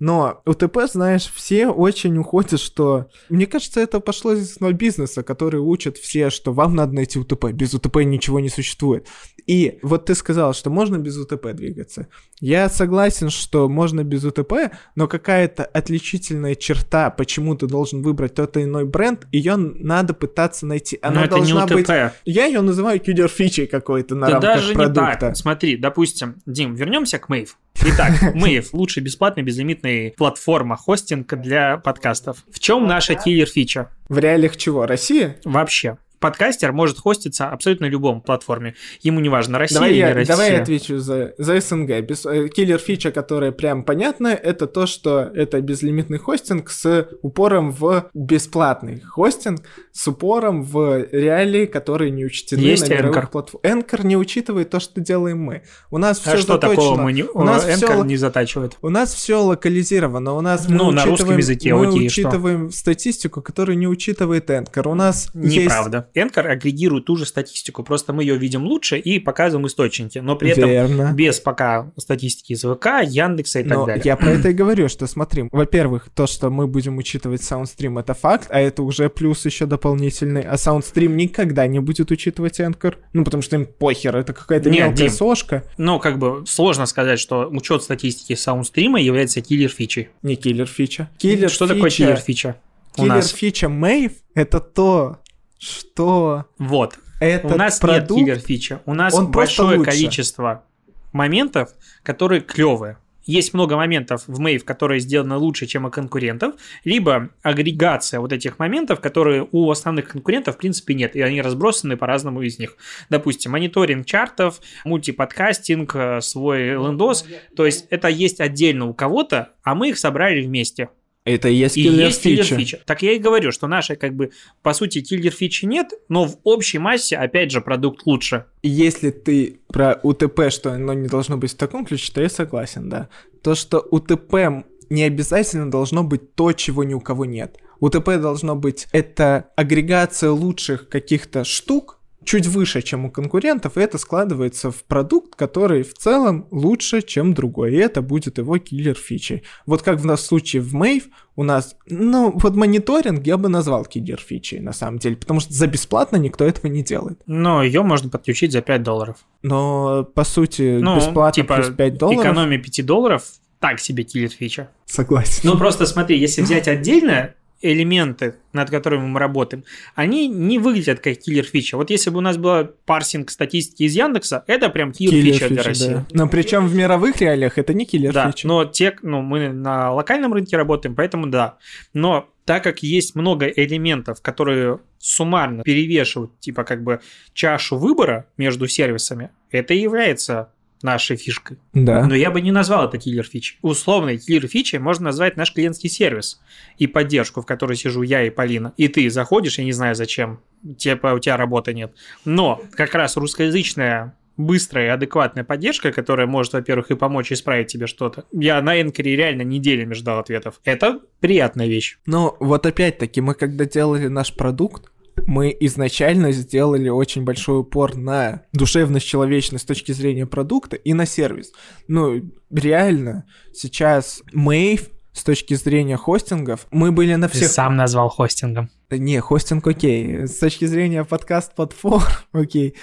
Но УТП, знаешь, все очень уходят, что... Мне кажется, это пошло из бизнеса, который учат все, что вам надо найти УТП. Без УТП ничего не существует. И вот ты сказал, что можно без УТП двигаться. Я согласен, что можно без УТП, но какая-то отличительная черта, почему ты должен выбрать тот или иной бренд, ее надо пытаться найти. Она Но это не должна УТП. быть... Я ее называю киллер-фичей какой-то на Да рамках даже не продукта. так. Смотри, допустим, Дим, вернемся к Mave. Итак, Mave – лучшая бесплатная безлимитная платформа хостинга для подкастов. В чем наша киллер-фича? В реалиях чего? Россия? Вообще. Подкастер может хоститься абсолютно любом платформе. Ему не важно, Россия Давай или я, Россия. давай я отвечу за, за СНГ. Без, э, киллер фича, которая прям понятная, это то, что это безлимитный хостинг с упором в бесплатный хостинг, с упором в реалии, которые не учтены Есть на мировых Anchor. платформах. Энкор не учитывает то, что делаем мы. У нас А все что такого мы не... У нас Энкор всё- не затачивает. У нас все локализировано. У нас мы Ну, на русском языке, мы окей, что? учитываем статистику, которую не учитывает Anchor. У нас есть Anchor агрегирует ту же статистику, просто мы ее видим лучше и показываем источники, но при этом Верно. без пока статистики из ВК, Яндекса и так Но далее. я про это и говорю, что смотри, во-первых, то, что мы будем учитывать SoundStream, это факт, а это уже плюс еще дополнительный, а SoundStream никогда не будет учитывать Anchor, ну, потому что им похер, это какая-то Нет, мелкая Дим. сошка, Ну, как бы сложно сказать, что учет статистики саундстрима является киллер-фичей. не киллер фича. Киллер Что такое киллер-фича у Киллер нас? фича Мэйв — это то, что Вот. этот у нас продукт... нет киллер-фича. У нас он большое лучше. количество моментов, которые клевые. Есть много моментов в Мэйв, которые сделаны лучше, чем у конкурентов, либо агрегация вот этих моментов, которые у основных конкурентов в принципе нет, и они разбросаны по-разному из них. Допустим, мониторинг чартов, мультиподкастинг, э, свой лендос, то есть это есть отдельно у кого-то, а мы их собрали вместе. Это и есть И киллер есть киллер фича. фича. Так я и говорю, что нашей, как бы, по сути, киллер фичи нет, но в общей массе, опять же, продукт лучше. Если ты про УТП, что оно не должно быть в таком ключе, то я согласен, да. То, что УТП не обязательно должно быть то, чего ни у кого нет. УТП должно быть это агрегация лучших каких-то штук, чуть выше, чем у конкурентов, и это складывается в продукт, который в целом лучше, чем другой, и это будет его киллер фичей. Вот как в нас случае в Mave у нас, ну, вот мониторинг я бы назвал киллер фичей, на самом деле, потому что за бесплатно никто этого не делает. Но ее можно подключить за 5 долларов. Но, по сути, Ну, бесплатно типа, плюс 5 долларов. экономия 5 долларов, так себе киллер фича. Согласен. Ну, просто смотри, если взять отдельно элементы, над которыми мы работаем, они не выглядят как киллер фича. Вот если бы у нас был парсинг статистики из Яндекса, это прям киллер фича для России. да. Но причем в мировых реалиях это не киллер Да, фича. но те, ну, мы на локальном рынке работаем, поэтому да. Но так как есть много элементов, которые суммарно перевешивают, типа, как бы чашу выбора между сервисами, это и является нашей фишкой. Да. Но я бы не назвал это киллер фичей. Условной киллер фичей можно назвать наш клиентский сервис и поддержку, в которой сижу я и Полина. И ты заходишь, я не знаю зачем, типа у тебя работы нет. Но как раз русскоязычная быстрая и адекватная поддержка, которая может, во-первых, и помочь исправить тебе что-то. Я на Энкоре реально неделями ждал ответов. Это приятная вещь. Но вот опять-таки, мы когда делали наш продукт, мы изначально сделали очень большой упор на душевность, человечность с точки зрения продукта и на сервис. Ну, реально, сейчас Мэйв с точки зрения хостингов, мы были на Ты всех... сам назвал хостингом. Не, хостинг окей. С точки зрения подкаст-платформ, окей.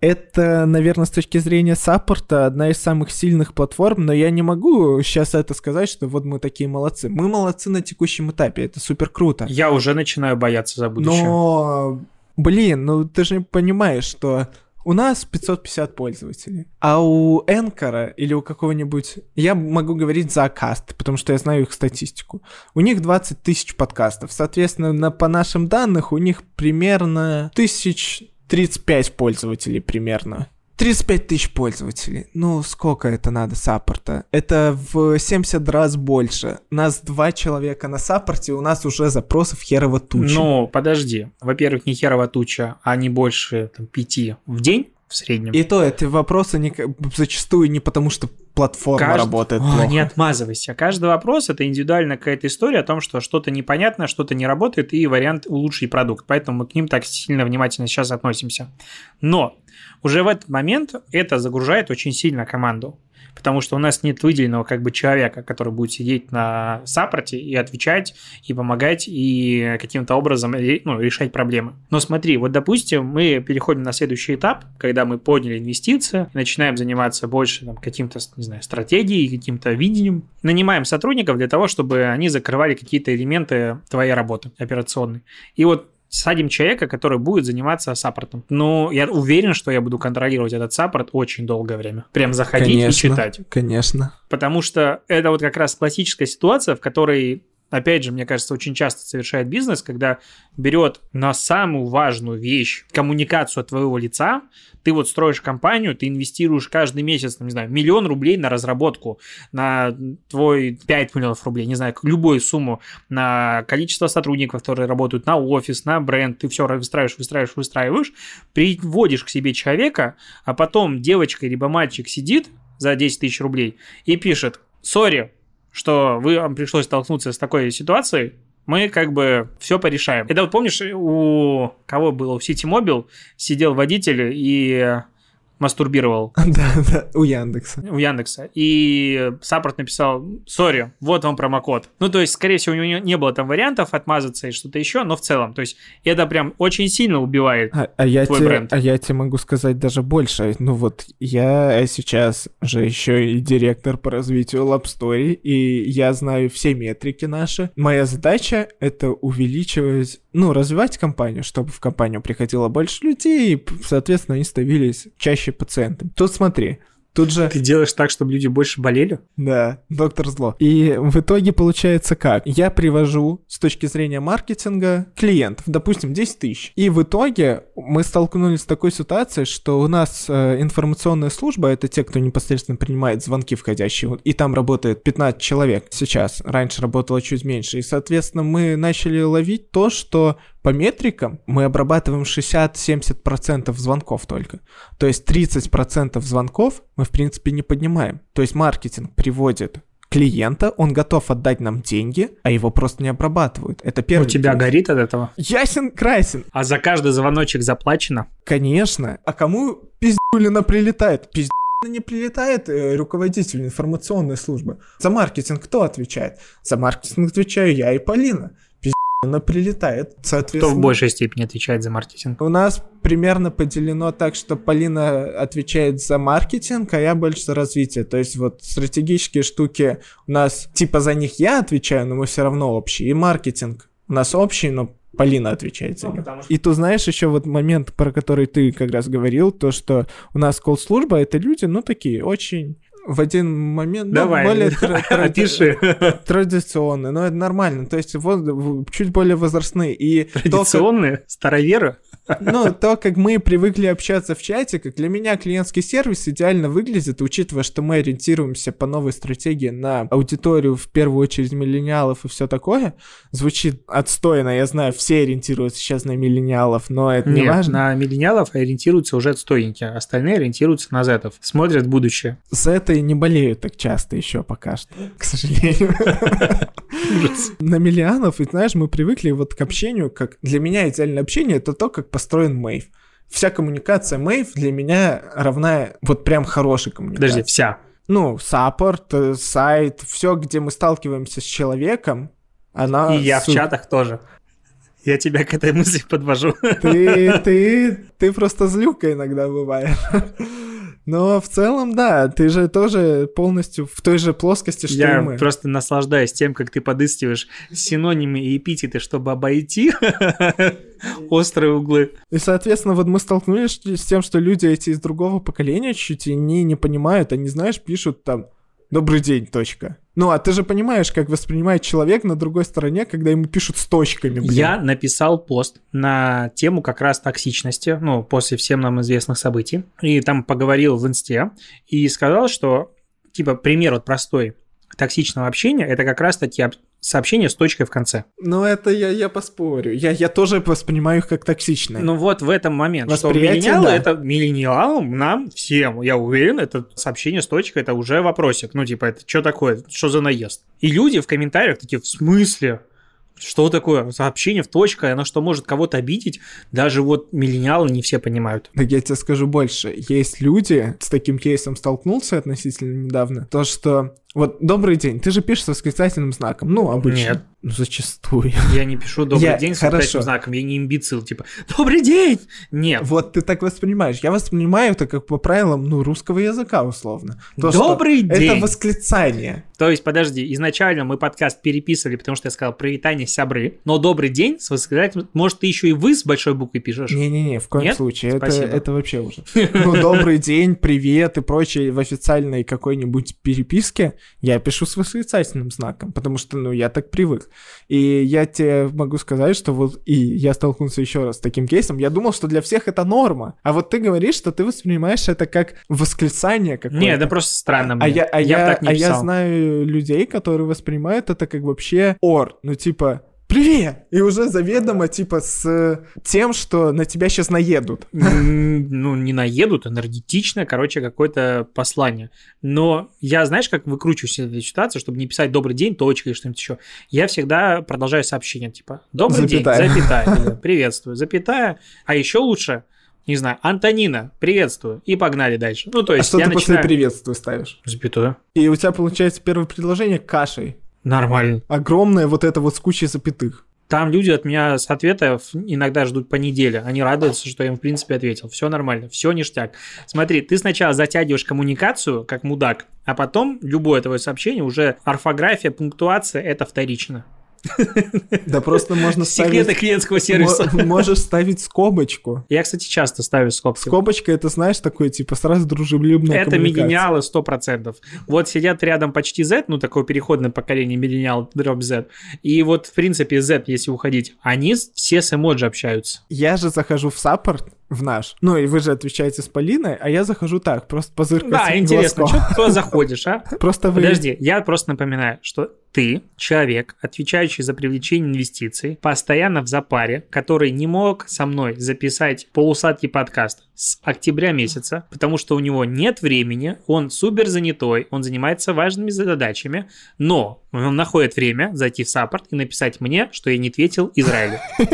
Это, наверное, с точки зрения саппорта одна из самых сильных платформ, но я не могу сейчас это сказать, что вот мы такие молодцы. Мы молодцы на текущем этапе, это супер круто. Я уже начинаю бояться за будущее. Но, блин, ну ты же понимаешь, что у нас 550 пользователей, а у Энкора или у какого-нибудь... Я могу говорить за Акаст, потому что я знаю их статистику. У них 20 тысяч подкастов. Соответственно, на, по нашим данным, у них примерно тысяч 35 пользователей примерно. 35 тысяч пользователей. Ну, сколько это надо саппорта? Это в 70 раз больше. Нас два человека на саппорте, у нас уже запросов херово туча. Ну, подожди. Во-первых, не херова туча, а не больше там, пяти в день в среднем. И то, эти вопросы не, зачастую не потому, что платформа Кажд- работает О, плохо. Не отмазывайся. Каждый вопрос это индивидуальная какая-то история о том, что что-то непонятно, что-то не работает, и вариант улучшить продукт. Поэтому мы к ним так сильно внимательно сейчас относимся. Но уже в этот момент это загружает очень сильно команду. Потому что у нас нет выделенного как бы человека, который будет сидеть на саппорте и отвечать, и помогать, и каким-то образом ну, решать проблемы. Но смотри, вот допустим, мы переходим на следующий этап, когда мы подняли инвестиции, начинаем заниматься больше там, каким-то, не знаю, стратегией, каким-то видением. Нанимаем сотрудников для того, чтобы они закрывали какие-то элементы твоей работы операционной. И вот садим человека, который будет заниматься саппортом. Но я уверен, что я буду контролировать этот саппорт очень долгое время. Прям заходить и Конечно. читать. Конечно. Потому что это вот как раз классическая ситуация, в которой, опять же, мне кажется, очень часто совершает бизнес, когда берет на самую важную вещь коммуникацию от твоего лица, ты вот строишь компанию, ты инвестируешь каждый месяц, там, не знаю, миллион рублей на разработку, на твой 5 миллионов рублей, не знаю, любую сумму, на количество сотрудников, которые работают на офис, на бренд, ты все выстраиваешь, выстраиваешь, выстраиваешь, приводишь к себе человека, а потом девочка либо мальчик сидит за 10 тысяч рублей и пишет, сори, что вы, вам пришлось столкнуться с такой ситуацией, мы как бы все порешаем. Это вот помнишь, у кого было, у City Mobile сидел водитель и мастурбировал Да, да, у Яндекса. у Яндекса. И саппорт написал, сори, вот вам промокод. Ну, то есть, скорее всего, у него не было там вариантов отмазаться и что-то еще, но в целом, то есть, это прям очень сильно убивает. А, а я Твой тебе, бренд. а я тебе могу сказать даже больше. Ну вот я сейчас же еще и директор по развитию Lab Story, и я знаю все метрики наши. Моя задача это увеличивать, ну, развивать компанию, чтобы в компанию приходило больше людей, и, соответственно, они становились чаще пациентами. Тут смотри, тут же... Ты делаешь так, чтобы люди больше болели? Да, доктор зло. И в итоге получается как? Я привожу с точки зрения маркетинга клиентов, допустим, 10 тысяч. И в итоге мы столкнулись с такой ситуацией, что у нас э, информационная служба, это те, кто непосредственно принимает звонки входящие, и там работает 15 человек сейчас. Раньше работало чуть меньше. И, соответственно, мы начали ловить то, что по метрикам мы обрабатываем 60-70% звонков только. То есть 30% звонков мы, в принципе, не поднимаем. То есть маркетинг приводит клиента, он готов отдать нам деньги, а его просто не обрабатывают. Это первый У тебя кейс. горит от этого? Ясен красен. А за каждый звоночек заплачено? Конечно. А кому пиздюлина прилетает? Пиздюлина не прилетает э, руководитель информационной службы. За маркетинг кто отвечает? За маркетинг отвечаю я и Полина. Пиздюлина прилетает. Кто Соответственно, в большей степени отвечает за маркетинг? У нас примерно поделено так, что Полина отвечает за маркетинг, а я больше за развитие. То есть вот стратегические штуки у нас, типа за них я отвечаю, но мы все равно общие. И маркетинг у нас общий, но Полина отвечает за Ну, него. что- И ты знаешь еще вот момент, про который ты как раз говорил, то, что у нас колл-служба, это люди, ну, такие очень в один момент, ну, Давай, более тра- тра- опиши. традиционные, но это нормально, то есть вот чуть более возрастные. И Традиционные, староверы. Ну, то, как мы привыкли общаться в чате, как для меня клиентский сервис идеально выглядит, учитывая, что мы ориентируемся по новой стратегии на аудиторию, в первую очередь, миллениалов и все такое. Звучит отстойно, я знаю, все ориентируются сейчас на миллениалов, но это не важно. на миллениалов ориентируются уже отстойники, остальные ориентируются на зетов. Смотрят будущее. За это и не болеют так часто еще пока что, к сожалению. На миллионов, и знаешь, мы привыкли вот к общению, как для меня идеальное общение это то, как построен Мейв. Вся коммуникация Мейв для меня равна вот прям хорошей коммуникации. Подожди, вся. ну, саппорт, э, сайт, все, где мы сталкиваемся с человеком, она... И я в супер. чатах тоже. Я тебя к этой мысли подвожу. Ты, ты, ты просто злюка иногда бываешь. Но в целом, да, ты же тоже полностью в той же плоскости, что Я и мы. просто наслаждаюсь тем, как ты подыскиваешь синонимы и эпитеты, чтобы обойти острые углы. И, соответственно, вот мы столкнулись с тем, что люди эти из другого поколения чуть и не, не понимают, они, знаешь, пишут там «Добрый день, точка». Ну, а ты же понимаешь, как воспринимает человек на другой стороне, когда ему пишут с точками, блин. Я написал пост на тему как раз токсичности, ну, после всем нам известных событий, и там поговорил в инсте, и сказал, что, типа, пример вот простой токсичного общения, это как раз таки об- сообщение с точкой в конце. Ну, это я, я поспорю. Я, я тоже воспринимаю их как токсичные. Ну вот в этом момент, что Восприятие, миллениалы, да. это миллениалам, нам, всем, я уверен, это сообщение с точкой, это уже вопросик. Ну, типа, это что такое, что за наезд? И люди в комментариях такие, в смысле? Что такое сообщение в точка, оно что может кого-то обидеть? Даже вот миллениалы не все понимают. Так я тебе скажу больше. Есть люди, с таким кейсом столкнулся относительно недавно, то что вот добрый день, ты же пишешь с восклицательным знаком, ну, обычно. Нет. Ну, зачастую. Я не пишу добрый Я- день с восклицательным знаком, я не имбецил, типа, добрый день! Нет. Вот ты так воспринимаешь. Я воспринимаю это как по правилам, ну, русского языка, условно. То, Добрый день! Это восклицание. То есть, подожди, изначально мы подкаст переписывали, потому что я сказал «Привитание, сябры», но «Добрый день» с восклицательным... Может, ты еще и «вы» с большой буквы пишешь? Не-не-не, в коем Нет? случае. Это, Спасибо. это вообще уже. Ну, добрый день, привет и прочее в официальной какой-нибудь переписке я пишу с восклицательным знаком, потому что, ну, я так привык. И я тебе могу сказать, что вот и я столкнулся еще раз с таким кейсом. Я думал, что для всех это норма. А вот ты говоришь, что ты воспринимаешь это как восклицание какое-то. Не, это просто странно мне. А я, а я, не а я знаю людей, которые воспринимают это как вообще ор. Ну, типа, привет! И уже заведомо, типа, с тем, что на тебя сейчас наедут. Ну, не наедут, энергетично, короче, какое-то послание. Но я, знаешь, как выкручиваю себе эту ситуацию, чтобы не писать «добрый день», точка или что-нибудь еще. Я всегда продолжаю сообщение, типа «добрый Запятая. день», запятая, «приветствую», запятая. А еще лучше, не знаю, «Антонина, приветствую», и погнали дальше. Ну, то А есть что я ты после начинаю... приветствия ставишь? Запятую. И у тебя получается первое предложение кашей. Нормально. Огромное вот это вот с кучей запятых. Там люди от меня с ответов иногда ждут по неделе. Они радуются, что я им, в принципе, ответил. Все нормально, все ништяк. Смотри, ты сначала затягиваешь коммуникацию, как мудак, а потом любое твое сообщение, уже орфография, пунктуация, это вторично. Да просто можно Секреты ставить... клиентского сервиса. Мо- Можешь ставить скобочку. Я, кстати, часто ставлю скобки. Скобочка, это, знаешь, такое, типа, сразу дружелюбная Это миллениалы 100%. Вот сидят рядом почти Z, ну, такое переходное поколение миллениал, дроп Z. И вот, в принципе, Z, если уходить, они все с эмоджи общаются. Я же захожу в саппорт, в наш. Ну, и вы же отвечаете с Полиной, а я захожу так, просто позыркать Да, интересно, глазком. что ты туда заходишь, а? Просто вы... Подожди, я просто напоминаю, что ты человек, отвечающий за привлечение инвестиций, постоянно в запаре, который не мог со мной записать полусадкий подкаст с октября месяца, потому что у него нет времени, он супер занятой, он занимается важными задачами, но он находит время зайти в саппорт и написать мне, что я не ответил Израилю.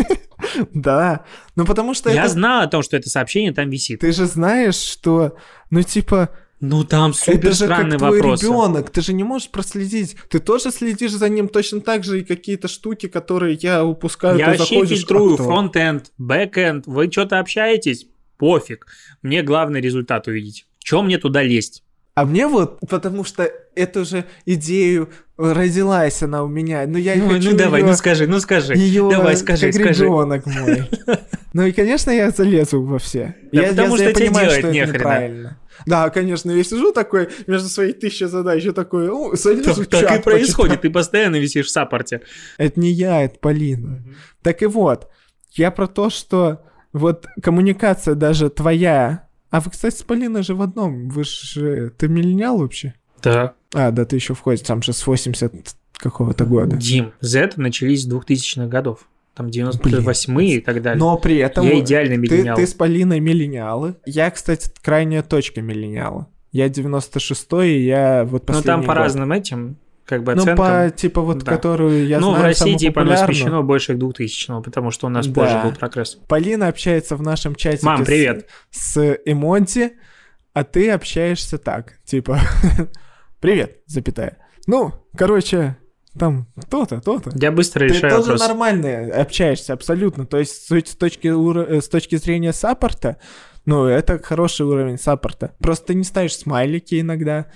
Да, ну потому что Я это... знал о том, что это сообщение там висит. Ты же знаешь, что, ну типа, Ну там это супер же как твой вопрос. ребенок, ты же не можешь проследить. Ты тоже следишь за ним точно так же и какие-то штуки, которые я упускаю. Я вообще фильтрую а кто? front-end, back-end. Вы что-то общаетесь? Пофиг. Мне главный результат увидеть. Чем мне туда лезть? А мне вот, потому что эту же идею родилась она у меня, но я Ну, хочу ну давай, её- ну скажи, ну скажи. её Давай, скажи, как скажи. ребенок мой. Ну и, конечно, я залезу во все. Да я, потому я- что я тебе понимаю, делать что это неправильно. Да, конечно, я сижу такой, между своей тысячей задач, я такой, ну, залезу в Так, так чат и происходит, почитаю. ты постоянно висишь в саппорте. Это не я, это Полина. Так и вот, я про то, что вот коммуникация даже твоя... А вы, кстати, с Полиной же в одном. Вы же... Ты миллениал вообще? Да. А, да, ты еще входишь, там же с 80 какого-то года. Дим, Z начались с 2000-х годов. Там 98-е и так далее. Но при этом Я идеальный ты, миллениал. ты с Полиной миллениалы. Я, кстати, крайняя точка миллениала. Я 96-й, и я вот Ну последний там по год. разным этим, как бы Ну, оценкам. по, типа, вот, Да. которую я ну, знаю в России самую типа оно смещено больше к 2000 потому что у нас Да. позже был прогресс. Полина общается в нашем чате Мам, с, привет. с эмодзи, а ты общаешься так, типа, привет, запятая. Ну, короче, там то-то, то-то. Я быстро Ты решаю тоже вопрос. нормально общаешься, абсолютно. То есть с с точки, уро- э, с точки зрения саппорта, ну, это хороший уровень саппорта. Просто ты не ставишь смайлики иногда,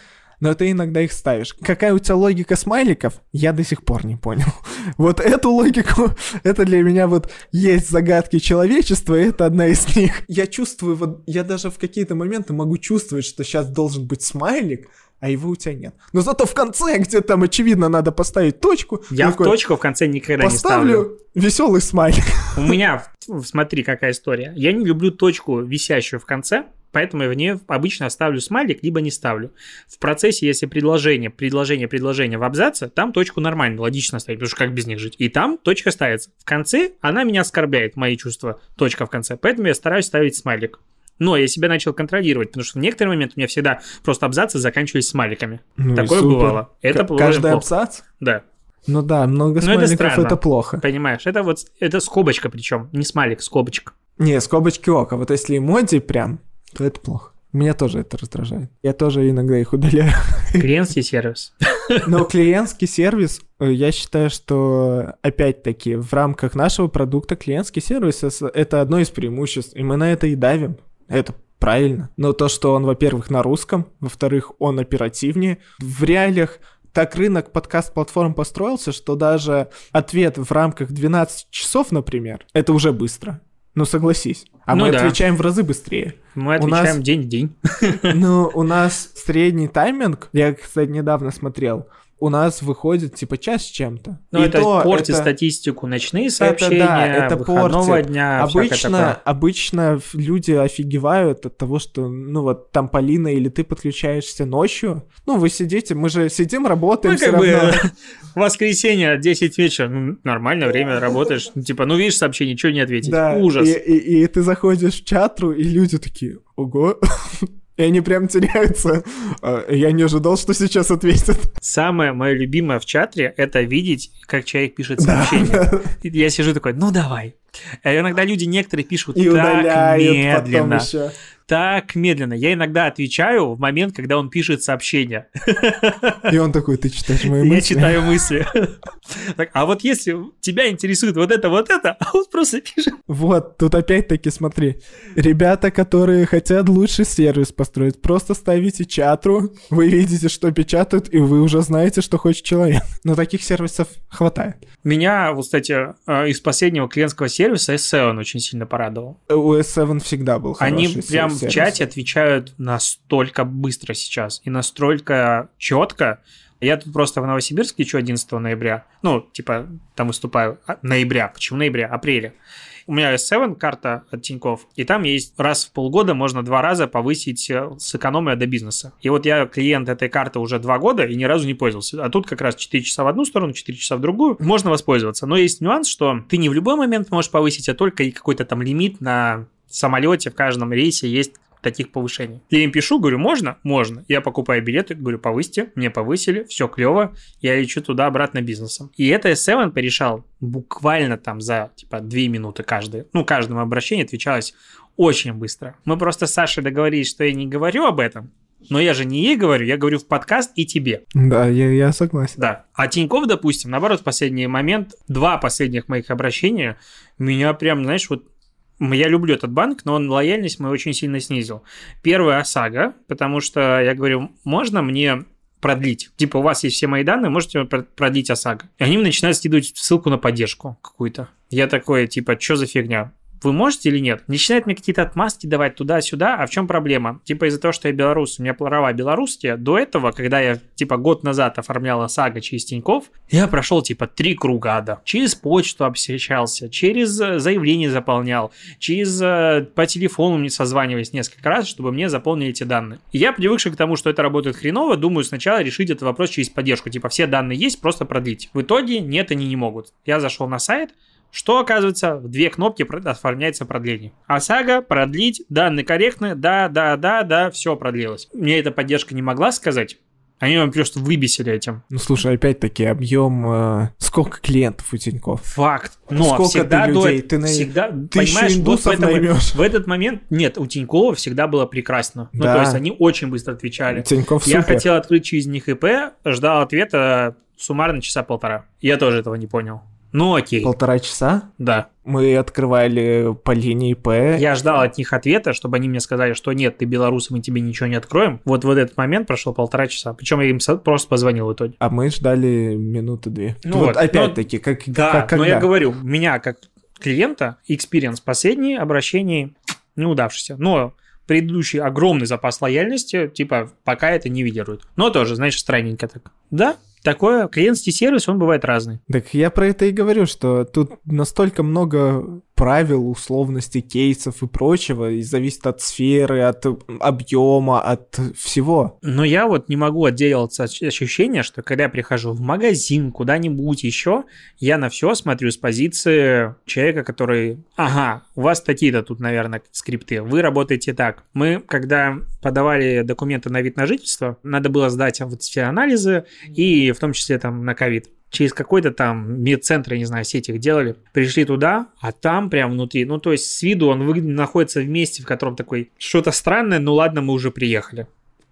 но ты иногда их ставишь. Какая у тебя логика смайликов, я до сих пор не понял. Вот эту логику, это для меня вот есть загадки человечества, и это одна из них. Я чувствую, вот я даже в какие-то моменты могу чувствовать, что сейчас должен быть смайлик, а его у тебя нет. Но зато в конце, где там очевидно надо поставить точку, Я в такой, точку в конце никогда не ставлю. Поставлю веселый смайлик. У меня, смотри, какая история. Я не люблю точку, висящую в конце, поэтому я в нее обычно ставлю смайлик, либо не ставлю. В процессе, если предложение, предложение, предложение в абзаце, там точку нормально, логично ставить, потому что как без них жить. И там точка ставится. В конце она меня оскорбляет, мои чувства, точка в конце. Поэтому я стараюсь ставить смайлик. Но я себя начал контролировать, потому что в некоторые моменты у меня всегда просто абзацы заканчивались смайликами. Ну Такое бывало. Это К- Каждый плохо. абзац? Да. Ну да, много Ну, это смайликов странно. это плохо. Понимаешь, это вот это скобочка причем, не смайлик, скобочка. Не, скобочки ок, а вот если эмодзи прям, то это плохо. Меня тоже это раздражает. Я тоже иногда их удаляю. Клиентский сервис. Но клиентский сервис, э, я считаю, что опять-таки в рамках нашего продукта клиентский сервис это одно из преимуществ, и мы на это и давим. Это правильно. Но то, что он, во-первых, на русском, во-вторых, он оперативнее. В реалиях так рынок подкаст-платформ построился, что даже ответ в рамках 12 часов, например, это уже быстро. Ну согласись. А Ну мы да. отвечаем в разы быстрее. Мы У нас- отвечаем день в день. Ну, у нас средний тайминг, я, кстати, недавно смотрел, у нас выходит типа час с чем-то. Ну, это то портит это- статистику ночные это сообщения, да, это выходного портит. дня, Обычно, обычно люди офигевают от того, что, ну вот, там Полина или ты подключаешься ночью. Ну, вы сидите, мы же сидим, работаем Ну, все как бы равно. воскресенье, 10 вечера, ну, нормальное время, работаешь. Ну, Типа, ну, видишь сообщение, что не ответить? Да, Ужас. И, и- и ты заходишь в чатру, и люди такие, ого. И они прям теряются. А, Я не ожидал, что сейчас ответят. Самое мое любимое в чатре — это видеть, как человек пишет сообщение. да. Я сижу такой, ну, давай. А иногда люди некоторые пишут И так медленно. Так медленно. Я иногда отвечаю в момент, когда он пишет сообщение. И он такой, ты читаешь мои Я мысли? читаю мысли. Так, а вот если тебя интересует вот это, вот это, а он просто пишет. Вот, тут опять-таки смотри. Ребята, которые хотят лучший сервис построить, просто ставите чатру, вы видите, что печатают, и вы уже знаете, что хочет человек. Но таких сервисов хватает. Меня, вот, кстати, э, из последнего клиентского сервиса S7 очень сильно порадовал. У S7 всегда был хороший Они прям в сервис. чате отвечают настолько быстро сейчас и настолько четко. Я тут просто в Новосибирске еще 11 ноября, ну, типа, там выступаю, а, ноября, почему ноября, апреля. У меня S7 карта от Тинькофф, и там есть раз в полгода можно два раза повысить э, с экономия до бизнеса. И вот я клиент этой карты уже два года и ни разу не пользовался. А тут как раз 4 часа в одну сторону, 4 часа в другую. Можно воспользоваться. Но есть нюанс, что ты не в любой момент можешь повысить, а только и какой-то там лимит на самолете в каждом рейсе есть таких повышений. Я им пишу, говорю, можно? Можно. Я покупаю билеты, говорю, повысьте, мне повысили, все клево, я лечу туда-обратно бизнесом. И это S7 порешал буквально там за, типа, 2 минуты каждое. Ну, каждому обращению отвечалось очень быстро. Мы просто с Сашей договорились, что я не говорю об этом, но я же не ей говорю, я говорю в подкаст и тебе. Да, я, я согласен. Да. А Тиньков, допустим, наоборот, в последний момент, два последних моих обращения, меня прям, знаешь, вот я люблю этот банк, но он лояльность мою очень сильно снизил. Первый ОСАГО, потому что я говорю, можно мне продлить. Типа, у вас есть все мои данные, можете про- продлить ОСАГО. И они начинают скидывать ссылку на поддержку какую-то. Я такой, типа, что за фигня? Вы можете или нет? Начинают мне какие-то отмазки давать туда-сюда, а в чем проблема? Типа из-за того, что я белорус, у меня права белорусские, до этого, когда я типа год назад оформлял ОСАГО через Тиньков, я прошел типа три круга ада. Через почту общался, через э, заявление заполнял, через э, по телефону мне созванивались несколько раз, чтобы мне заполнили эти данные. И я привыкший к тому, что это работает хреново, думаю сначала решить этот вопрос через поддержку. Типа все данные есть, просто продлить. В итоге нет, они не могут. Я зашел на сайт, что оказывается, в две кнопки оформляется продление. ОСАГО, продлить, данные корректны, да, да, да, да, все продлилось. Мне эта поддержка не могла сказать, Они вам просто выбесили этим. Ну слушай, опять-таки объем, э, сколько клиентов у Тинькофф? Факт. Но Сколько всегда ты до- людей? Ты на- всегда, понимаешь, вот индусов поэтому наймешь. в этот момент, нет, у Тинькова всегда было прекрасно. Ну, Да. то есть они очень быстро отвечали. Тинькофф Я супер. хотел открыть через них ИП, ждал ответа суммарно часа полтора. Я тоже этого не понял. Ну окей, Полтора часа да. мы открывали по линии П. Я ждал от них ответа, чтобы они мне сказали, что нет, ты белорус, мы тебе ничего не откроем. Вот в этот момент прошло полтора часа. Причем я им просто позвонил в итоге. А мы ждали минуты две. Ну вот, вот, опять-таки, как, Да, как но когда? я говорю, меня как клиента experience последний обращений неудавшийся. Но предыдущий огромный запас лояльности, типа, пока это не лидирует. Но тоже, знаешь, странненько так. Да, такое. Клиентский сервис, он бывает разный. Так я про это и говорю, что тут настолько много правил, условностей, кейсов и прочего, и зависит от сферы, от объема, от всего. Но я вот не могу отделаться от ощущения, что когда я прихожу в магазин, куда-нибудь еще, я на все смотрю с позиции человека, который, ага, у вас такие-то тут, наверное, скрипты, вы работаете так. Мы, когда подавали документы на вид на жительство, надо было сдать вот все анализы, и в том числе там на ковид. Через какой-то там медцентр, я не знаю, сеть их делали. Пришли туда, а там прям внутри, ну то есть с виду он выгля- находится в месте, в котором такой что-то странное, ну ладно, мы уже приехали.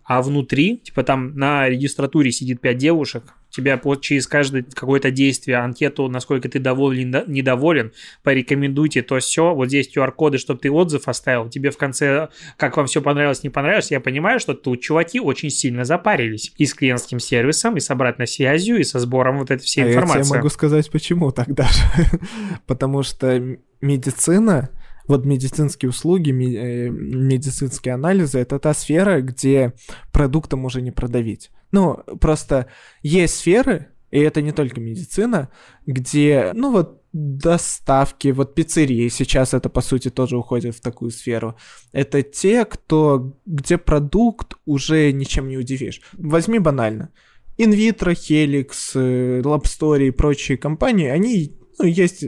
А внутри, типа там на регистратуре сидит 5 девушек, тебя через каждое какое-то действие, анкету, насколько ты доволен, недо- недоволен, порекомендуйте то все. Вот здесь QR-коды, чтобы ты отзыв оставил. Тебе в конце, как вам все понравилось, не понравилось. Я понимаю, что тут чуваки очень сильно запарились. И с клиентским сервисом, и с обратной связью, и со сбором вот этой всей а информации. я тебе могу сказать, почему тогда же. Потому что медицина, вот медицинские услуги, э, медицинские анализы, это та сфера, где продуктом уже не продавить. Ну, просто есть сферы, и это не только медицина, где, ну вот, доставки, вот пиццерии сейчас это, по сути, тоже уходит в такую сферу. Это те, кто, где продукт уже ничем не удивишь. Возьми банально. Инвитро, Helix, э, Labstory и прочие компании, они ну, есть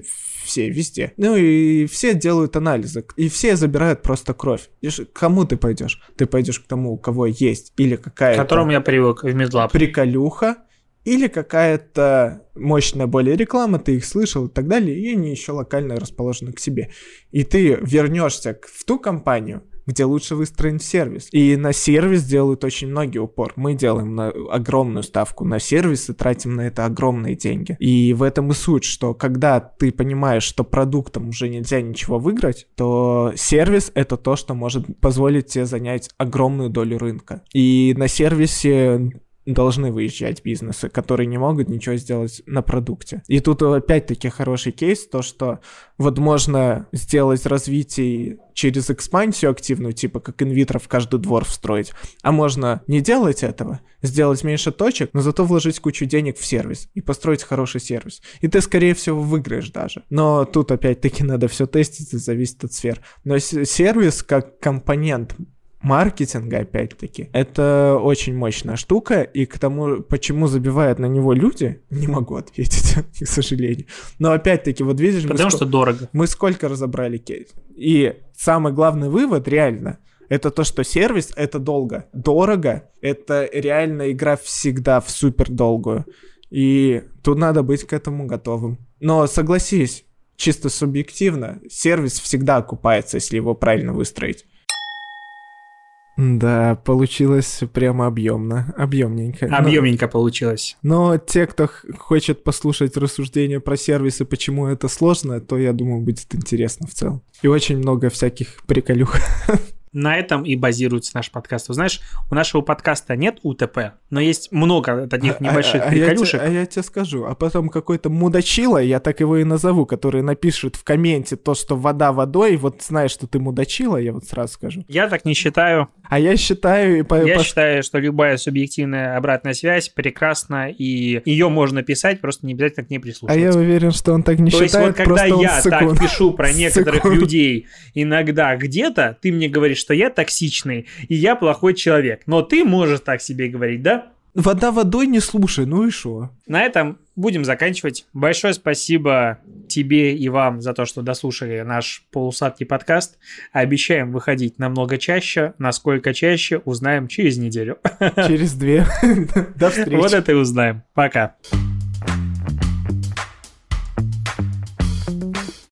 все, везде. Ну и все делают анализы, и все забирают просто кровь. И к кому ты пойдешь? Ты пойдешь к тому, у кого есть или к какая-то которому я привык в медлаб. приколюха, или какая-то мощная более реклама, ты их слышал и так далее, и они еще локально расположены к себе. И ты вернешься к- в ту компанию, где лучше выстроен сервис. И на сервис делают очень многие упор. Мы делаем на огромную ставку на сервис и тратим на это огромные деньги. И в этом и суть, что когда ты понимаешь, что продуктом уже нельзя ничего выиграть, то сервис — это то, что может позволить тебе занять огромную долю рынка. И на сервисе должны выезжать бизнесы, которые не могут ничего сделать на продукте. И тут опять-таки хороший кейс, то что вот можно сделать развитие через экспансию активную, типа как инвитро в каждый двор встроить, а можно не делать этого, сделать меньше точек, но зато вложить кучу денег в сервис и построить хороший сервис. И ты, скорее всего, выиграешь даже. Но тут опять-таки надо все тестить, и зависит от сфер. Но сервис как компонент маркетинга, опять-таки, это очень мощная штука, и к тому, почему забивают на него люди, не могу ответить, к сожалению. Но опять-таки, вот видишь, Потому что дорого. мы сколько разобрали кейс. И самый главный вывод, реально, это то, что сервис — это долго. Дорого — это реально игра всегда в супер долгую. И тут надо быть к этому готовым. Но согласись, чисто субъективно, сервис всегда окупается, если его правильно выстроить. Да, получилось прямо объемно, объемненько. Но- Объемненько получилось. но те, кто хочет послушать рассуждения про сервисы, почему это сложно, то, я думаю, будет интересно в целом. И очень много всяких приколюх. На этом и базируется наш подкаст. Вы знаешь, у нашего подкаста нет УТП, но есть много таких небольших а, а я те- приколюшек. а я тебе скажу, а потом какой-то мудачила, я так его и назову, который напишет в комменте то, что вода водой, вот знаешь, что ты мудачила, я вот сразу скажу. Я так не считаю. А я считаю... и по- Я по- считаю, что любая субъективная обратная связь прекрасна, и ее можно писать, просто не обязательно к ней А прислушиваться. я уверен, что он так не То есть считает, вот когда просто он я сыкун. так пишу про некоторых Сыкун. людей иногда где-то, ты мне говоришь, что я токсичный, и я плохой человек. Но ты можешь так себе говорить, да? Вода водой не слушай, ну и шо? На этом будем заканчивать. Большое спасибо тебе и вам за то, что дослушали наш полусадкий подкаст. Обещаем выходить намного чаще. Насколько чаще, узнаем через неделю. Через две. До встречи. Вот это и узнаем. Пока.